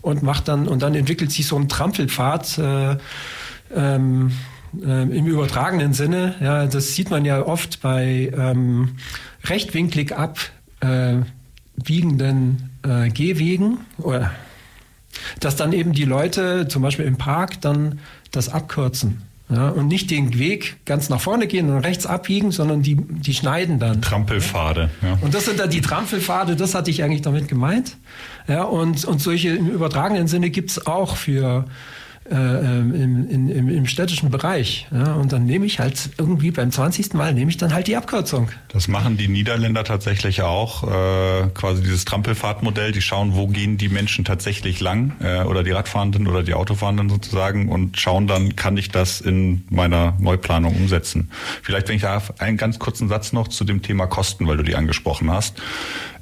und mache dann, und dann entwickelt sich so ein Trampelpfad. Äh, ähm, äh, im übertragenen Sinne. Ja, das sieht man ja oft bei ähm, rechtwinklig abbiegenden äh, äh, Gehwegen, oder, dass dann eben die Leute zum Beispiel im Park dann das abkürzen. Ja, und nicht den Weg ganz nach vorne gehen und rechts abbiegen, sondern die, die schneiden dann. Trampelpfade. Ja. Und das sind dann die Trampelpfade, das hatte ich eigentlich damit gemeint. Ja, und, und solche im übertragenen Sinne gibt's auch für äh, ähm, im, im, im, städtischen Bereich. Ja, und dann nehme ich halt irgendwie beim 20. Mal nehme ich dann halt die Abkürzung. Das machen die Niederländer tatsächlich auch, äh, quasi dieses Trampelfahrtmodell. Die schauen, wo gehen die Menschen tatsächlich lang äh, oder die Radfahrenden oder die Autofahrenden sozusagen und schauen dann, kann ich das in meiner Neuplanung umsetzen. Vielleicht, wenn ich da einen ganz kurzen Satz noch zu dem Thema Kosten, weil du die angesprochen hast.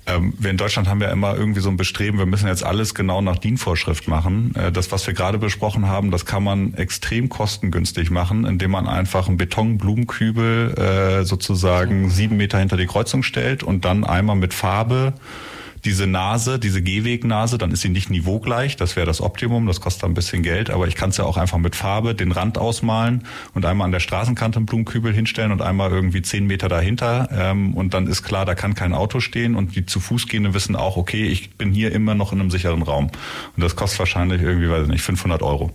Ähm, wir in Deutschland haben ja immer irgendwie so ein Bestreben, wir müssen jetzt alles genau nach DIN-Vorschrift machen. Äh, das, was wir gerade besprochen haben, das kann man extrem kostengünstig machen, indem man einfach einen Betonblumenkübel äh, sozusagen sieben Meter hinter die Kreuzung stellt und dann einmal mit Farbe diese Nase, diese Gehwegnase, dann ist sie nicht niveaugleich, das wäre das Optimum, das kostet ein bisschen Geld, aber ich kann es ja auch einfach mit Farbe den Rand ausmalen und einmal an der Straßenkante einen Blumenkübel hinstellen und einmal irgendwie zehn Meter dahinter ähm, und dann ist klar, da kann kein Auto stehen und die zu Fuß gehenden wissen auch, okay, ich bin hier immer noch in einem sicheren Raum und das kostet wahrscheinlich irgendwie, weiß ich nicht, 500 Euro.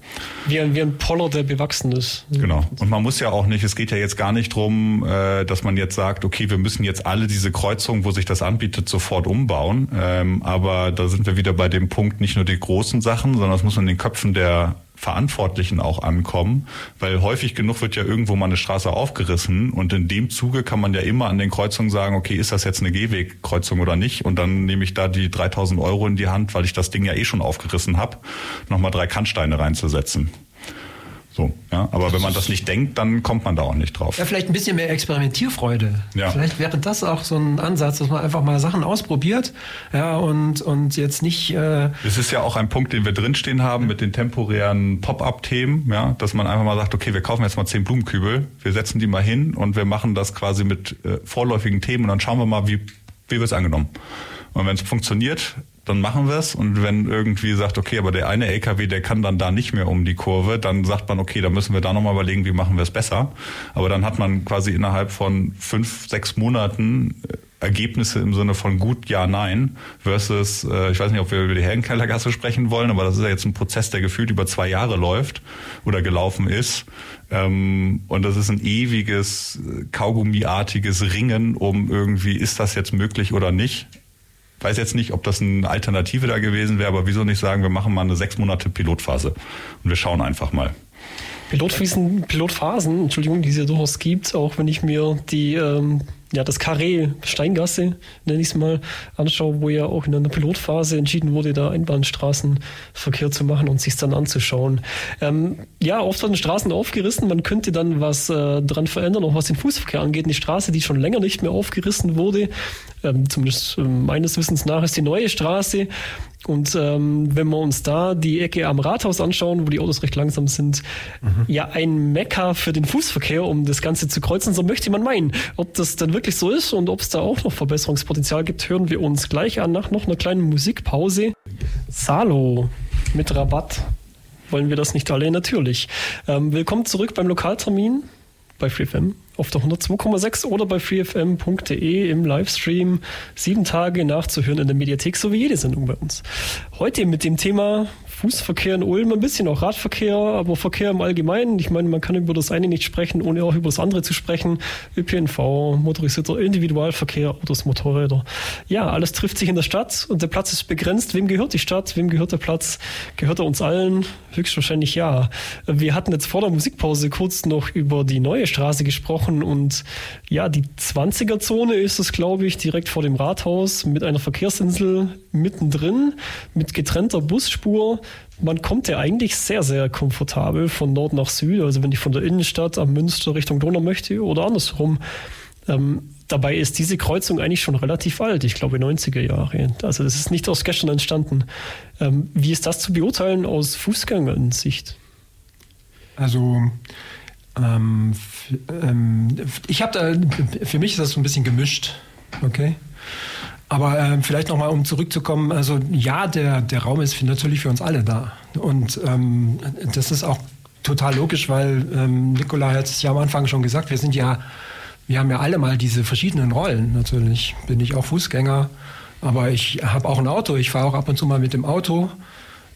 Wie ein, wie ein Poller, der bewachsen ist. Genau. Und man muss ja auch nicht, es geht ja jetzt gar nicht drum, äh, dass man jetzt sagt, okay, wir müssen jetzt alle diese Kreuzungen, wo sich das anbietet, sofort umbauen. Ähm, aber da sind wir wieder bei dem Punkt, nicht nur die großen Sachen, sondern es muss in den Köpfen der Verantwortlichen auch ankommen, weil häufig genug wird ja irgendwo mal eine Straße aufgerissen und in dem Zuge kann man ja immer an den Kreuzungen sagen, okay, ist das jetzt eine Gehwegkreuzung oder nicht? Und dann nehme ich da die 3000 Euro in die Hand, weil ich das Ding ja eh schon aufgerissen habe, nochmal drei Kannsteine reinzusetzen. So, ja. Aber wenn man das nicht denkt, dann kommt man da auch nicht drauf. Ja, vielleicht ein bisschen mehr Experimentierfreude. Ja. Vielleicht wäre das auch so ein Ansatz, dass man einfach mal Sachen ausprobiert, ja, und, und jetzt nicht. Äh es ist ja auch ein Punkt, den wir drinstehen haben mit den temporären Pop-up-Themen, ja, dass man einfach mal sagt, okay, wir kaufen jetzt mal zehn Blumenkübel, wir setzen die mal hin und wir machen das quasi mit äh, vorläufigen Themen und dann schauen wir mal, wie, wie wird es angenommen. Und wenn es funktioniert, dann machen wir es. Und wenn irgendwie sagt, okay, aber der eine LKW, der kann dann da nicht mehr um die Kurve, dann sagt man, okay, dann müssen wir da nochmal überlegen, wie machen wir es besser. Aber dann hat man quasi innerhalb von fünf, sechs Monaten äh, Ergebnisse im Sinne von gut, ja, nein, versus, äh, ich weiß nicht, ob wir über die Herrenkellergasse sprechen wollen, aber das ist ja jetzt ein Prozess, der gefühlt über zwei Jahre läuft oder gelaufen ist. Ähm, und das ist ein ewiges, äh, kaugummiartiges Ringen um irgendwie, ist das jetzt möglich oder nicht? Weiß jetzt nicht, ob das eine Alternative da gewesen wäre, aber wieso nicht sagen, wir machen mal eine sechs Monate Pilotphase und wir schauen einfach mal. Pilotphasen, Pilotphasen, Entschuldigung, die es ja durchaus gibt, auch wenn ich mir die ähm, ja, das Karree Steingasse, nenne ich es mal, anschaue, wo ja auch in einer Pilotphase entschieden wurde, da Einbahnstraßenverkehr zu machen und sich dann anzuschauen. Ähm, ja, oft werden Straßen aufgerissen, man könnte dann was äh, dran verändern, auch was den Fußverkehr angeht. Die Straße, die schon länger nicht mehr aufgerissen wurde, ähm, zumindest äh, meines Wissens nach, ist die neue Straße. Und ähm, wenn wir uns da die Ecke am Rathaus anschauen, wo die Autos recht langsam sind, mhm. ja ein Mecker für den Fußverkehr, um das Ganze zu kreuzen, so möchte man meinen. Ob das dann wirklich so ist und ob es da auch noch Verbesserungspotenzial gibt, hören wir uns gleich an nach noch einer kleinen Musikpause. Salo mit Rabatt. Wollen wir das nicht alle? Natürlich. Ähm, willkommen zurück beim Lokaltermin bei FreeFM auf der 102,6 oder bei freefm.de im Livestream sieben Tage nachzuhören in der Mediathek, so wie jede Sendung bei uns. Heute mit dem Thema Fußverkehr in Ulm, ein bisschen auch Radverkehr, aber Verkehr im Allgemeinen. Ich meine, man kann über das eine nicht sprechen, ohne auch über das andere zu sprechen. ÖPNV, motorisierter Individualverkehr, Autos, Motorräder. Ja, alles trifft sich in der Stadt und der Platz ist begrenzt. Wem gehört die Stadt? Wem gehört der Platz? Gehört er uns allen? Höchstwahrscheinlich ja. Wir hatten jetzt vor der Musikpause kurz noch über die neue Straße gesprochen und ja, die 20er-Zone ist es, glaube ich, direkt vor dem Rathaus mit einer Verkehrsinsel mittendrin, mit getrennter Busspur man kommt ja eigentlich sehr, sehr komfortabel von Nord nach Süd. Also wenn ich von der Innenstadt am Münster Richtung Donau möchte oder andersrum. Ähm, dabei ist diese Kreuzung eigentlich schon relativ alt, ich glaube 90er Jahre. Also das ist nicht aus gestern entstanden. Ähm, wie ist das zu beurteilen aus Fußgängersicht? Also ähm, ähm, ich habe da, für mich ist das so ein bisschen gemischt. Okay. Aber äh, vielleicht nochmal, um zurückzukommen, also ja, der, der Raum ist natürlich für uns alle da. Und ähm, das ist auch total logisch, weil ähm, Nikolai hat es ja am Anfang schon gesagt, wir sind ja, wir haben ja alle mal diese verschiedenen Rollen. Natürlich bin ich auch Fußgänger, aber ich habe auch ein Auto, ich fahre auch ab und zu mal mit dem Auto.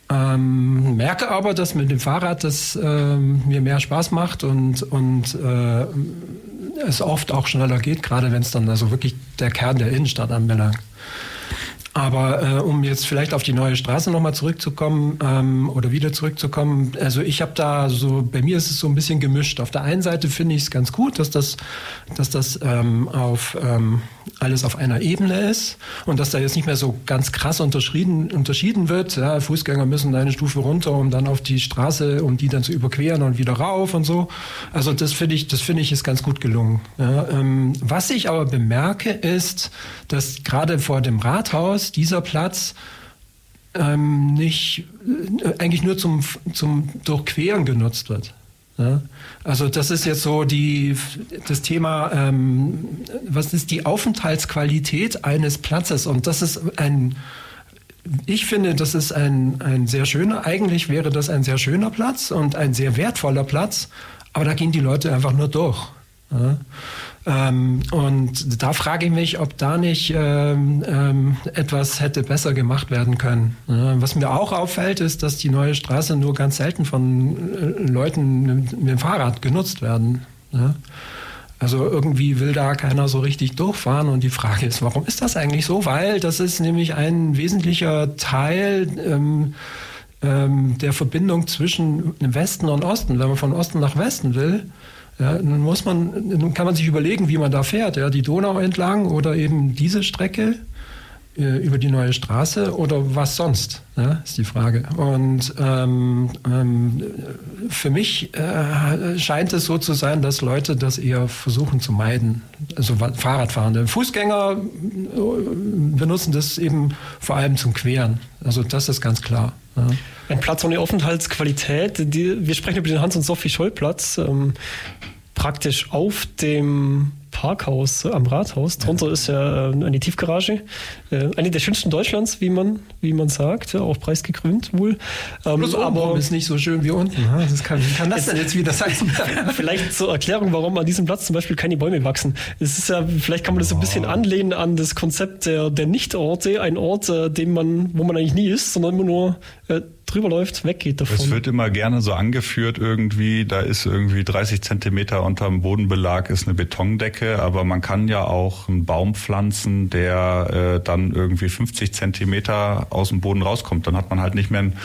Ähm, merke aber, dass mit dem Fahrrad das ähm, mir mehr Spaß macht und, und äh, es oft auch schneller geht, gerade wenn es dann also wirklich der Kern der Innenstadt anbelangt. Aber äh, um jetzt vielleicht auf die neue Straße nochmal zurückzukommen ähm, oder wieder zurückzukommen, also ich habe da so, bei mir ist es so ein bisschen gemischt. Auf der einen Seite finde ich es ganz gut, dass das, dass das ähm, auf ähm, alles auf einer Ebene ist und dass da jetzt nicht mehr so ganz krass unterschieden, unterschieden wird. Ja, Fußgänger müssen eine Stufe runter, um dann auf die Straße, um die dann zu überqueren und wieder rauf und so. Also das finde ich, das finde ich ist ganz gut gelungen. Ja, ähm, was ich aber bemerke, ist, dass gerade vor dem Rathaus dieser Platz ähm, nicht äh, eigentlich nur zum, zum Durchqueren genutzt wird. Ja? Also das ist jetzt so die, das Thema, ähm, was ist die Aufenthaltsqualität eines Platzes? Und das ist ein, ich finde, das ist ein, ein sehr schöner, eigentlich wäre das ein sehr schöner Platz und ein sehr wertvoller Platz, aber da gehen die Leute einfach nur durch. Ja? Ähm, und da frage ich mich, ob da nicht ähm, ähm, etwas hätte besser gemacht werden können. Was mir auch auffällt, ist, dass die neue Straße nur ganz selten von äh, Leuten mit, dem Fahrrad genutzt werden. Also irgendwie will da keiner so richtig durchfahren und die Frage ist, warum ist das eigentlich so? Weil das ist nämlich ein wesentlicher Teil ähm, ähm, der Verbindung zwischen Westen und Osten. Wenn man von Osten nach Westen will, ja, nun muss man, nun kann man sich überlegen, wie man da fährt. Ja, die Donau entlang oder eben diese Strecke äh, über die neue Straße oder was sonst, ja, ist die Frage. Und ähm, ähm, für mich äh, scheint es so zu sein, dass Leute das eher versuchen zu meiden. Also Fahrradfahrende. Fußgänger äh, benutzen das eben vor allem zum Queren. Also das ist ganz klar. Ja. Ein Platz ohne Aufenthaltsqualität. Die, wir sprechen über den Hans- und Sophie-Scholl-Platz. Ähm, praktisch auf dem Parkhaus am Rathaus. Drunter ja. ist ja äh, eine Tiefgarage. Äh, eine der schönsten Deutschlands, wie man, wie man sagt. Auch preisgekrönt wohl. Ähm, Bloß aber ist nicht so schön wie unten. Das kann, wie kann das denn jetzt wieder sein? vielleicht zur Erklärung, warum an diesem Platz zum Beispiel keine Bäume wachsen. Es ist ja, vielleicht kann man das so ein bisschen anlehnen an das Konzept der, der Nichtorte. Ein Ort, äh, dem man, wo man eigentlich nie ist, sondern immer nur äh, drüber läuft, weggeht davon. Es wird immer gerne so angeführt irgendwie, da ist irgendwie 30 Zentimeter unterm Bodenbelag ist eine Betondecke, aber man kann ja auch einen Baum pflanzen, der äh, dann irgendwie 50 Zentimeter aus dem Boden rauskommt. Dann hat man halt nicht mehr einen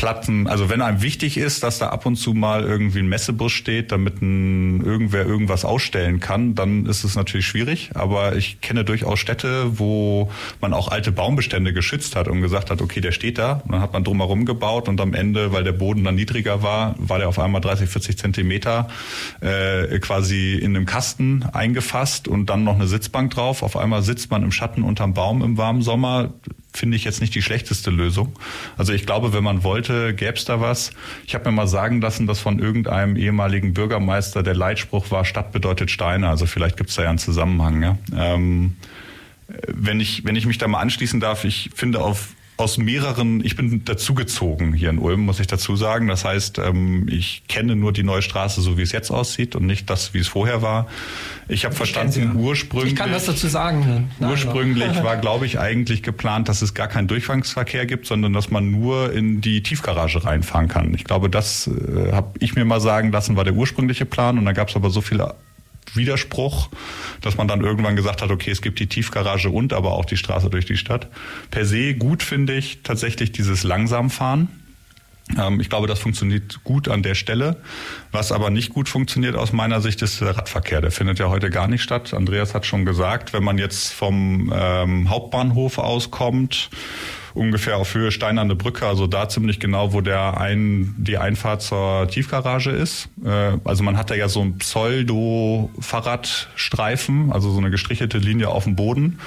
Platten, also wenn einem wichtig ist, dass da ab und zu mal irgendwie ein Messebus steht, damit ein, irgendwer irgendwas ausstellen kann, dann ist es natürlich schwierig. Aber ich kenne durchaus Städte, wo man auch alte Baumbestände geschützt hat und gesagt hat, okay, der steht da. Und dann hat man drumherum gebaut und am Ende, weil der Boden dann niedriger war, war der auf einmal 30, 40 Zentimeter äh, quasi in einem Kasten eingefasst und dann noch eine Sitzbank drauf. Auf einmal sitzt man im Schatten unterm Baum im warmen Sommer finde ich jetzt nicht die schlechteste Lösung. Also ich glaube, wenn man wollte, gäbe es da was. Ich habe mir mal sagen lassen, dass von irgendeinem ehemaligen Bürgermeister der Leitspruch war, Stadt bedeutet Steine. Also vielleicht gibt es da ja einen Zusammenhang. Ja? Ähm, wenn ich, wenn ich mich da mal anschließen darf, ich finde auf aus mehreren, ich bin dazugezogen hier in Ulm, muss ich dazu sagen. Das heißt, ähm, ich kenne nur die neue Straße, so wie es jetzt aussieht und nicht das, wie es vorher war. Ich habe verstanden, ursprünglich. Ich kann was dazu sagen. Nein, ursprünglich war, glaube ich, eigentlich geplant, dass es gar keinen Durchfangsverkehr gibt, sondern dass man nur in die Tiefgarage reinfahren kann. Ich glaube, das äh, habe ich mir mal sagen lassen, war der ursprüngliche Plan. Und da gab es aber so viele Widerspruch, dass man dann irgendwann gesagt hat, okay, es gibt die Tiefgarage und aber auch die Straße durch die Stadt. Per se gut finde ich tatsächlich dieses Langsamfahren. Ähm, ich glaube, das funktioniert gut an der Stelle. Was aber nicht gut funktioniert aus meiner Sicht ist der Radverkehr. Der findet ja heute gar nicht statt. Andreas hat schon gesagt, wenn man jetzt vom ähm, Hauptbahnhof auskommt, ungefähr auf Höhe Steinerne Brücke, also da ziemlich genau, wo der ein, die Einfahrt zur Tiefgarage ist. Äh, also man hat da ja so einen Pseudo-Fahrradstreifen, also so eine gestrichelte Linie auf dem Boden.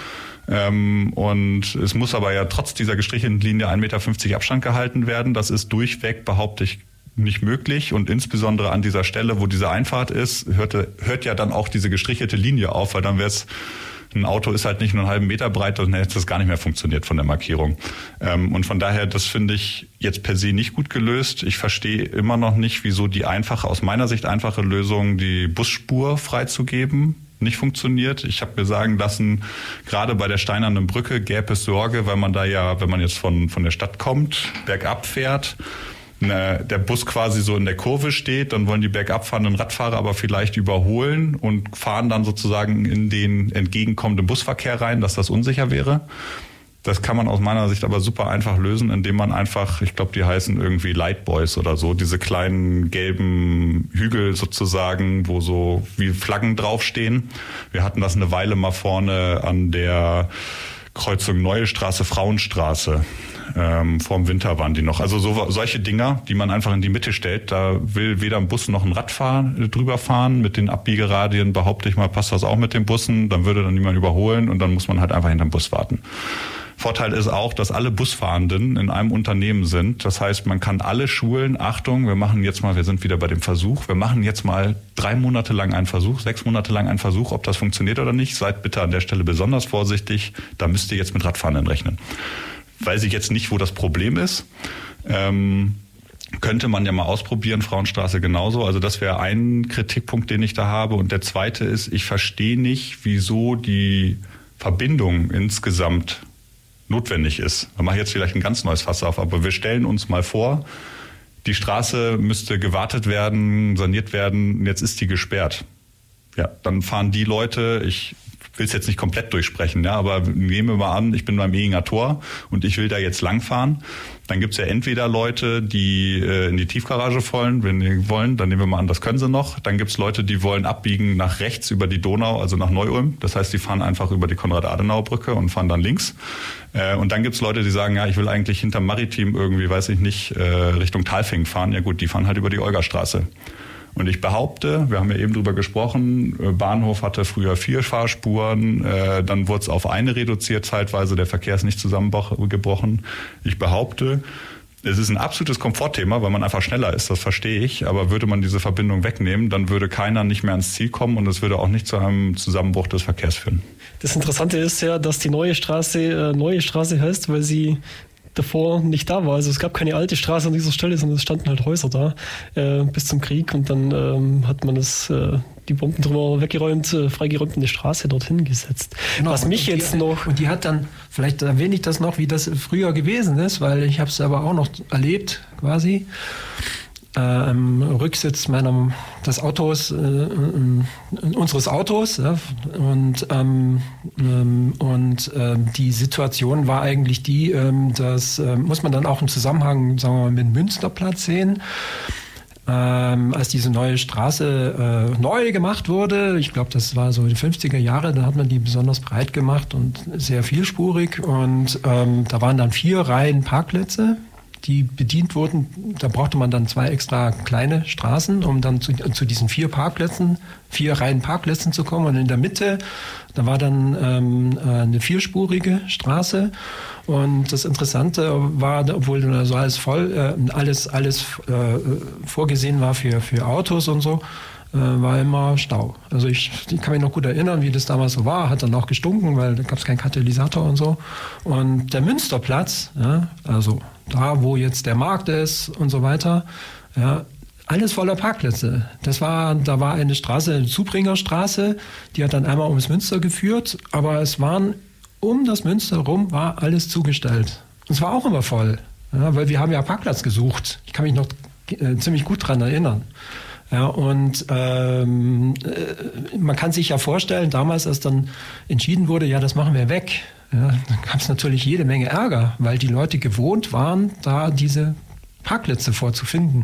Ähm, und es muss aber ja trotz dieser gestrichelten Linie 1,50 Meter Abstand gehalten werden. Das ist durchweg, behaupte ich, nicht möglich und insbesondere an dieser Stelle, wo diese Einfahrt ist, hörte, hört ja dann auch diese gestrichelte Linie auf, weil dann wäre es ein Auto ist halt nicht nur einen halben Meter breit, dann hätte das gar nicht mehr funktioniert von der Markierung. Ähm, und von daher, das finde ich jetzt per se nicht gut gelöst. Ich verstehe immer noch nicht, wieso die einfache, aus meiner Sicht einfache Lösung, die Busspur freizugeben, nicht funktioniert. Ich habe mir sagen lassen, gerade bei der steinernen Brücke gäbe es Sorge, weil man da ja, wenn man jetzt von, von der Stadt kommt, bergab fährt, ne, der Bus quasi so in der Kurve steht, dann wollen die bergab fahrenden Radfahrer aber vielleicht überholen und fahren dann sozusagen in den entgegenkommenden Busverkehr rein, dass das unsicher wäre. Das kann man aus meiner Sicht aber super einfach lösen, indem man einfach, ich glaube, die heißen irgendwie Lightboys oder so, diese kleinen gelben Hügel sozusagen, wo so wie Flaggen draufstehen. Wir hatten das eine Weile mal vorne an der Kreuzung Neue Straße, Frauenstraße. Ähm, vorm Winter waren die noch. Also so, solche Dinger, die man einfach in die Mitte stellt. Da will weder ein Bus noch ein Radfahrer drüber fahren. Mit den Abbiegeradien behaupte ich mal, passt das auch mit den Bussen. Dann würde dann niemand überholen und dann muss man halt einfach hinterm Bus warten. Vorteil ist auch, dass alle Busfahrenden in einem Unternehmen sind. Das heißt, man kann alle Schulen, Achtung, wir machen jetzt mal, wir sind wieder bei dem Versuch, wir machen jetzt mal drei Monate lang einen Versuch, sechs Monate lang einen Versuch, ob das funktioniert oder nicht. Seid bitte an der Stelle besonders vorsichtig. Da müsst ihr jetzt mit Radfahrenden rechnen. Weiß ich jetzt nicht, wo das Problem ist. Ähm, könnte man ja mal ausprobieren, Frauenstraße genauso. Also das wäre ein Kritikpunkt, den ich da habe. Und der zweite ist, ich verstehe nicht, wieso die Verbindung insgesamt notwendig ist. Da mache ich jetzt vielleicht ein ganz neues Fass auf, aber wir stellen uns mal vor, die Straße müsste gewartet werden, saniert werden, jetzt ist die gesperrt. Ja, dann fahren die Leute, ich will es jetzt nicht komplett durchsprechen, ja, aber nehmen wir mal an, ich bin beim Ehinger Tor und ich will da jetzt langfahren. Dann gibt's ja entweder Leute, die äh, in die Tiefgarage wollen, wenn die wollen, dann nehmen wir mal an, das können sie noch. Dann gibt's Leute, die wollen abbiegen nach rechts über die Donau, also nach Neu-Ulm. Das heißt, die fahren einfach über die Konrad-Adenauer-Brücke und fahren dann links. Äh, und dann gibt's Leute, die sagen, ja, ich will eigentlich hinter Maritim irgendwie, weiß ich nicht, äh, Richtung Talfing fahren. Ja gut, die fahren halt über die Olgastraße. Und ich behaupte, wir haben ja eben drüber gesprochen, äh, Bahnhof hatte früher vier Fahrspuren, äh, dann wurde es auf eine reduziert zeitweise, der Verkehr ist nicht zusammengebrochen. Ich behaupte, es ist ein absolutes Komfortthema, weil man einfach schneller ist, das verstehe ich. Aber würde man diese Verbindung wegnehmen, dann würde keiner nicht mehr ans Ziel kommen und es würde auch nicht zu einem Zusammenbruch des Verkehrs führen. Das Interessante ist ja, dass die neue Straße äh, neue Straße heißt, weil sie davor nicht da war. Also es gab keine alte Straße an dieser Stelle, sondern es standen halt Häuser da äh, bis zum Krieg und dann ähm, hat man das, äh, die Bomben drüber weggeräumt, äh, freigeräumt und eine Straße dorthin gesetzt. Genau, Was mich jetzt die, noch... Und die hat dann, vielleicht erwähne ich das noch, wie das früher gewesen ist, weil ich habe es aber auch noch erlebt quasi. Äh, im Rücksitz meiner, des Autos, äh, äh, unseres Autos. Ja, und ähm, ähm, und ähm, die Situation war eigentlich die, ähm, das äh, muss man dann auch im Zusammenhang, sagen wir mal, mit Münsterplatz sehen. Ähm, als diese neue Straße äh, neu gemacht wurde, ich glaube, das war so in den 50er Jahre, da hat man die besonders breit gemacht und sehr vielspurig. Und ähm, da waren dann vier Reihen Parkplätze die bedient wurden. Da brauchte man dann zwei extra kleine Straßen, um dann zu, zu diesen vier Parkplätzen, vier Reihen Parkplätzen zu kommen. Und in der Mitte, da war dann ähm, eine vierspurige Straße. Und das Interessante war, obwohl also alles voll, äh, alles, alles äh, vorgesehen war für, für Autos und so, äh, war immer Stau. Also ich, ich, kann mich noch gut erinnern, wie das damals so war. Hat dann auch gestunken, weil da gab es keinen Katalysator und so. Und der Münsterplatz, ja, also da, wo jetzt der Markt ist und so weiter, ja, alles voller Parkplätze. Das war, da war eine Straße, eine Zubringerstraße, die hat dann einmal ums Münster geführt, aber es waren um das Münster rum war alles zugestellt. Und es war auch immer voll, ja, weil wir haben ja Parkplatz gesucht. Ich kann mich noch äh, ziemlich gut daran erinnern. Ja, und ähm, äh, man kann sich ja vorstellen, damals, als dann entschieden wurde, ja, das machen wir weg, ja, dann gab es natürlich jede Menge Ärger, weil die Leute gewohnt waren, da diese Parkplätze vorzufinden.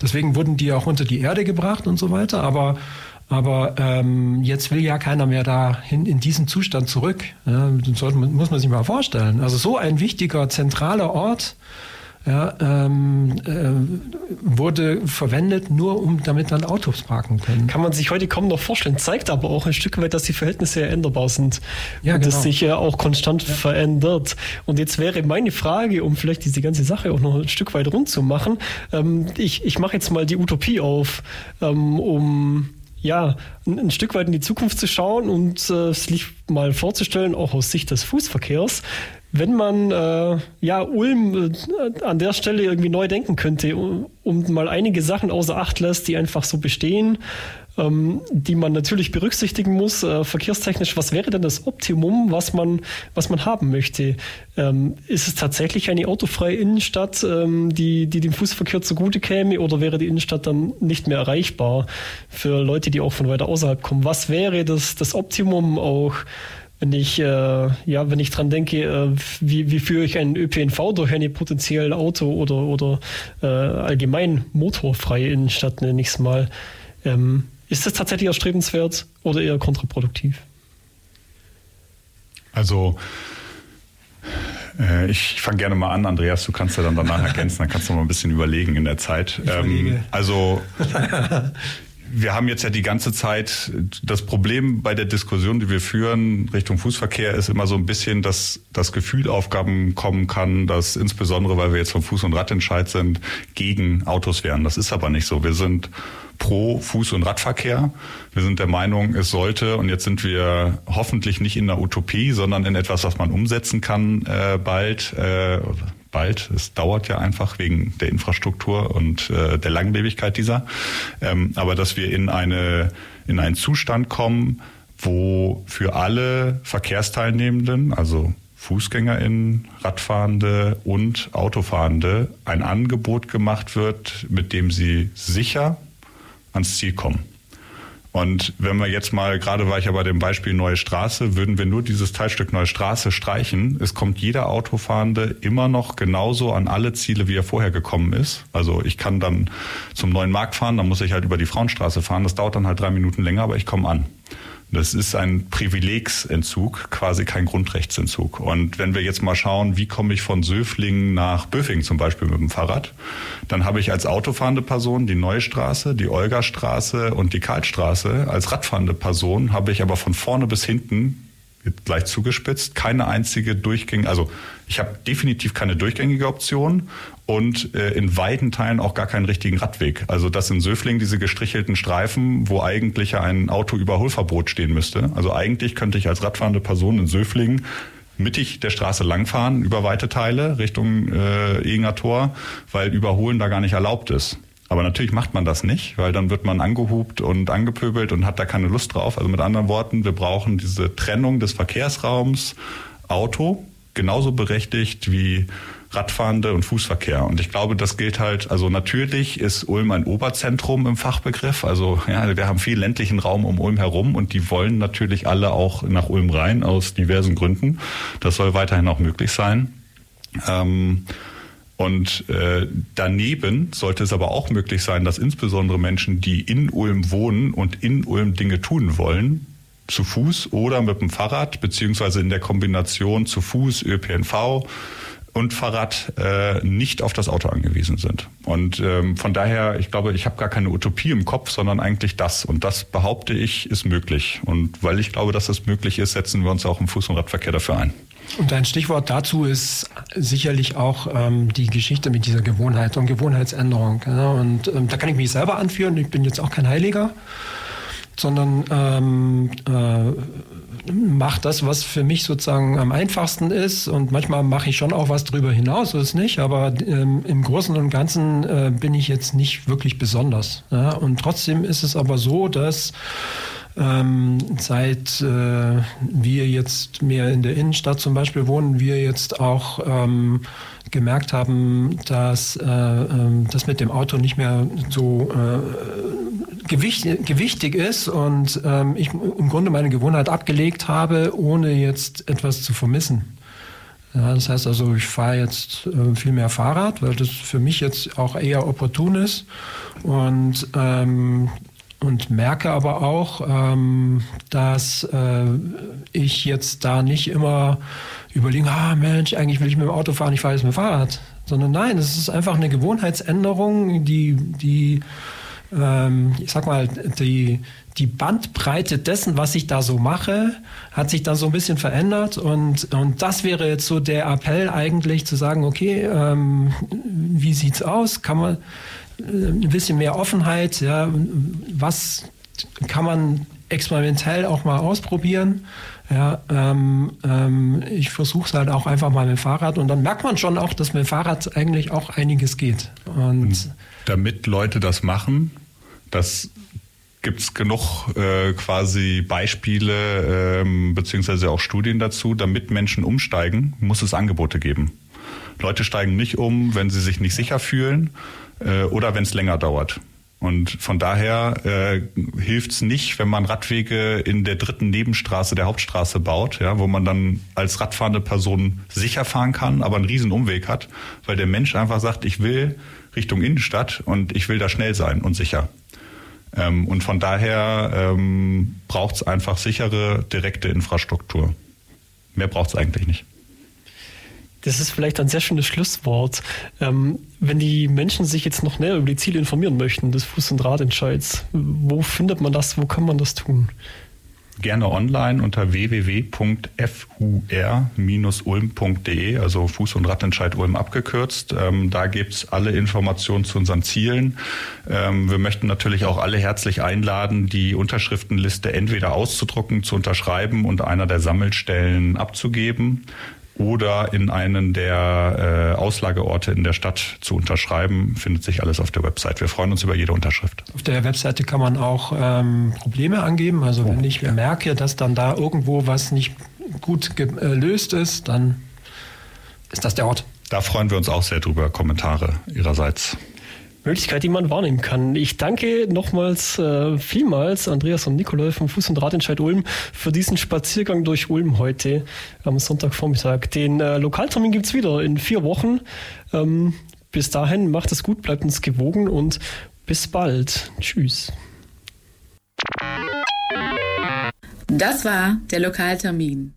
Deswegen wurden die auch unter die Erde gebracht und so weiter. Aber, aber ähm, jetzt will ja keiner mehr dahin in diesen Zustand zurück. Ja, sollte, muss man sich mal vorstellen. Also so ein wichtiger zentraler Ort ja, ähm, äh, wurde verwendet, nur um damit dann Autos parken können. Kann man sich heute kaum noch vorstellen, zeigt aber auch ein Stück weit, dass die Verhältnisse ja änderbar sind ja, und genau. das sich ja auch konstant ja. verändert. Und jetzt wäre meine Frage, um vielleicht diese ganze Sache auch noch ein Stück weit rund zu machen, ähm, ich, ich mache jetzt mal die Utopie auf, ähm, um ja, ein, ein, Stück weit in die Zukunft zu schauen und äh, sich mal vorzustellen, auch aus Sicht des Fußverkehrs wenn man äh, ja Ulm äh, an der Stelle irgendwie neu denken könnte um, mal einige Sachen außer Acht lässt, die einfach so bestehen, ähm, die man natürlich berücksichtigen muss, äh, verkehrstechnisch, was wäre denn das Optimum, was man, was man haben möchte? Ähm, ist es tatsächlich eine autofreie Innenstadt, ähm, die, die dem Fußverkehr zugute käme, oder wäre die Innenstadt dann nicht mehr erreichbar für Leute, die auch von weiter außerhalb kommen? Was wäre das, das Optimum auch? Wenn ich, äh, ja, wenn ich dran denke, äh, wie, wie führe ich einen ÖPNV durch eine potenzielle Auto- oder, oder äh, allgemein motorfreie Innenstadt, nenne ich es mal. Ähm, ist das tatsächlich erstrebenswert oder eher kontraproduktiv? Also, äh, ich fange gerne mal an, Andreas, du kannst ja dann danach ergänzen, dann kannst du mal ein bisschen überlegen in der Zeit. Ähm, also wir haben jetzt ja die ganze Zeit das Problem bei der Diskussion, die wir führen Richtung Fußverkehr, ist immer so ein bisschen, dass das Gefühl Aufgaben kommen kann, dass insbesondere, weil wir jetzt vom Fuß- und Radentscheid sind, gegen Autos wären. Das ist aber nicht so. Wir sind pro Fuß- und Radverkehr. Wir sind der Meinung, es sollte, und jetzt sind wir hoffentlich nicht in der Utopie, sondern in etwas, was man umsetzen kann äh, bald, äh, bald. Es dauert ja einfach wegen der Infrastruktur und äh, der Langlebigkeit dieser. Ähm, aber dass wir in eine in einen Zustand kommen, wo für alle Verkehrsteilnehmenden, also FußgängerInnen, Radfahrende und Autofahrende ein Angebot gemacht wird, mit dem sie sicher ans Ziel kommen. Und wenn wir jetzt mal, gerade war ich ja bei dem Beispiel Neue Straße, würden wir nur dieses Teilstück Neue Straße streichen, es kommt jeder Autofahrende immer noch genauso an alle Ziele, wie er vorher gekommen ist. Also ich kann dann zum neuen Markt fahren, dann muss ich halt über die Frauenstraße fahren. Das dauert dann halt drei Minuten länger, aber ich komme an. Das ist ein Privilegsentzug, quasi kein Grundrechtsentzug. Und wenn wir jetzt mal schauen, wie komme ich von Söflingen nach Böfing zum Beispiel mit dem Fahrrad, dann habe ich als autofahrende Person die Neue Straße, die Olgastraße und die Karlstraße. Als radfahrende Person habe ich aber von vorne bis hinten gleich zugespitzt, keine einzige durchgängige, also ich habe definitiv keine durchgängige Option und äh, in weiten Teilen auch gar keinen richtigen Radweg. Also das in Söfling diese gestrichelten Streifen, wo eigentlich ein Autoüberholverbot stehen müsste. Also eigentlich könnte ich als radfahrende Person in Söfling mittig der Straße langfahren über weite Teile Richtung äh, Egener Tor, weil Überholen da gar nicht erlaubt ist. Aber natürlich macht man das nicht, weil dann wird man angehupt und angepöbelt und hat da keine Lust drauf. Also mit anderen Worten, wir brauchen diese Trennung des Verkehrsraums Auto, genauso berechtigt wie Radfahrende und Fußverkehr. Und ich glaube, das gilt halt, also natürlich ist Ulm ein Oberzentrum im Fachbegriff. Also ja, wir haben viel ländlichen Raum um Ulm herum und die wollen natürlich alle auch nach Ulm rein aus diversen Gründen. Das soll weiterhin auch möglich sein. Ähm, und äh, daneben sollte es aber auch möglich sein, dass insbesondere Menschen, die in Ulm wohnen und in Ulm Dinge tun wollen, zu Fuß oder mit dem Fahrrad, beziehungsweise in der Kombination zu Fuß, ÖPNV, und Fahrrad äh, nicht auf das Auto angewiesen sind. Und ähm, von daher, ich glaube, ich habe gar keine Utopie im Kopf, sondern eigentlich das. Und das behaupte ich, ist möglich. Und weil ich glaube, dass es möglich ist, setzen wir uns auch im Fuß- und Radverkehr dafür ein. Und ein Stichwort dazu ist sicherlich auch ähm, die Geschichte mit dieser Gewohnheit und Gewohnheitsänderung. Ja? Und ähm, da kann ich mich selber anführen. Ich bin jetzt auch kein Heiliger sondern ähm, äh, mache das, was für mich sozusagen am einfachsten ist. Und manchmal mache ich schon auch was drüber hinaus, so ist nicht. Aber ähm, im Großen und Ganzen äh, bin ich jetzt nicht wirklich besonders. Ja? Und trotzdem ist es aber so, dass ähm, seit äh, wir jetzt mehr in der Innenstadt zum Beispiel wohnen, wir jetzt auch ähm, gemerkt haben, dass äh, äh, das mit dem Auto nicht mehr so äh, gewicht, gewichtig ist und ähm, ich im Grunde meine Gewohnheit abgelegt habe, ohne jetzt etwas zu vermissen. Ja, das heißt also, ich fahre jetzt äh, viel mehr Fahrrad, weil das für mich jetzt auch eher opportun ist und ähm, und merke aber auch, ähm, dass äh, ich jetzt da nicht immer überlege, ah Mensch, eigentlich will ich mit dem Auto fahren, ich fahre jetzt mit dem Fahrrad. Sondern nein, es ist einfach eine Gewohnheitsänderung, die, die ähm, ich sag mal, die, die Bandbreite dessen, was ich da so mache, hat sich dann so ein bisschen verändert. Und, und das wäre jetzt so der Appell eigentlich zu sagen, okay, ähm, wie sieht's aus? Kann man ein bisschen mehr Offenheit, ja, was kann man experimentell auch mal ausprobieren. Ja, ähm, ähm, ich versuche es halt auch einfach mal mit dem Fahrrad und dann merkt man schon auch, dass mit dem Fahrrad eigentlich auch einiges geht. Und damit Leute das machen, das gibt es genug äh, quasi Beispiele ähm, beziehungsweise auch Studien dazu. Damit Menschen umsteigen, muss es Angebote geben. Leute steigen nicht um, wenn sie sich nicht sicher fühlen äh, oder wenn es länger dauert. Und von daher äh, hilft es nicht, wenn man Radwege in der dritten Nebenstraße der Hauptstraße baut, ja, wo man dann als radfahrende Person sicher fahren kann, aber einen riesen Umweg hat, weil der Mensch einfach sagt, ich will Richtung Innenstadt und ich will da schnell sein und sicher. Ähm, und von daher ähm, braucht es einfach sichere, direkte Infrastruktur. Mehr braucht es eigentlich nicht. Das ist vielleicht ein sehr schönes Schlusswort. Ähm, wenn die Menschen sich jetzt noch näher über die Ziele informieren möchten des Fuß- und Radentscheids, wo findet man das? Wo kann man das tun? Gerne online unter www.fur-ulm.de, also Fuß- und Radentscheid Ulm abgekürzt. Ähm, da gibt's alle Informationen zu unseren Zielen. Ähm, wir möchten natürlich auch alle herzlich einladen, die Unterschriftenliste entweder auszudrucken, zu unterschreiben und einer der Sammelstellen abzugeben oder in einen der äh, Auslageorte in der Stadt zu unterschreiben, findet sich alles auf der Website. Wir freuen uns über jede Unterschrift. Auf der Webseite kann man auch ähm, Probleme angeben. Also wenn ich merke, dass dann da irgendwo was nicht gut gelöst ist, dann ist das der Ort. Da freuen wir uns auch sehr drüber, Kommentare Ihrerseits. Möglichkeit, die man wahrnehmen kann. Ich danke nochmals äh, vielmals Andreas und Nikolai vom Fuß- und Radentscheid Ulm für diesen Spaziergang durch Ulm heute am Sonntagvormittag. Den äh, Lokaltermin gibt's wieder in vier Wochen. Ähm, bis dahin macht es gut, bleibt uns gewogen und bis bald. Tschüss. Das war der Lokaltermin.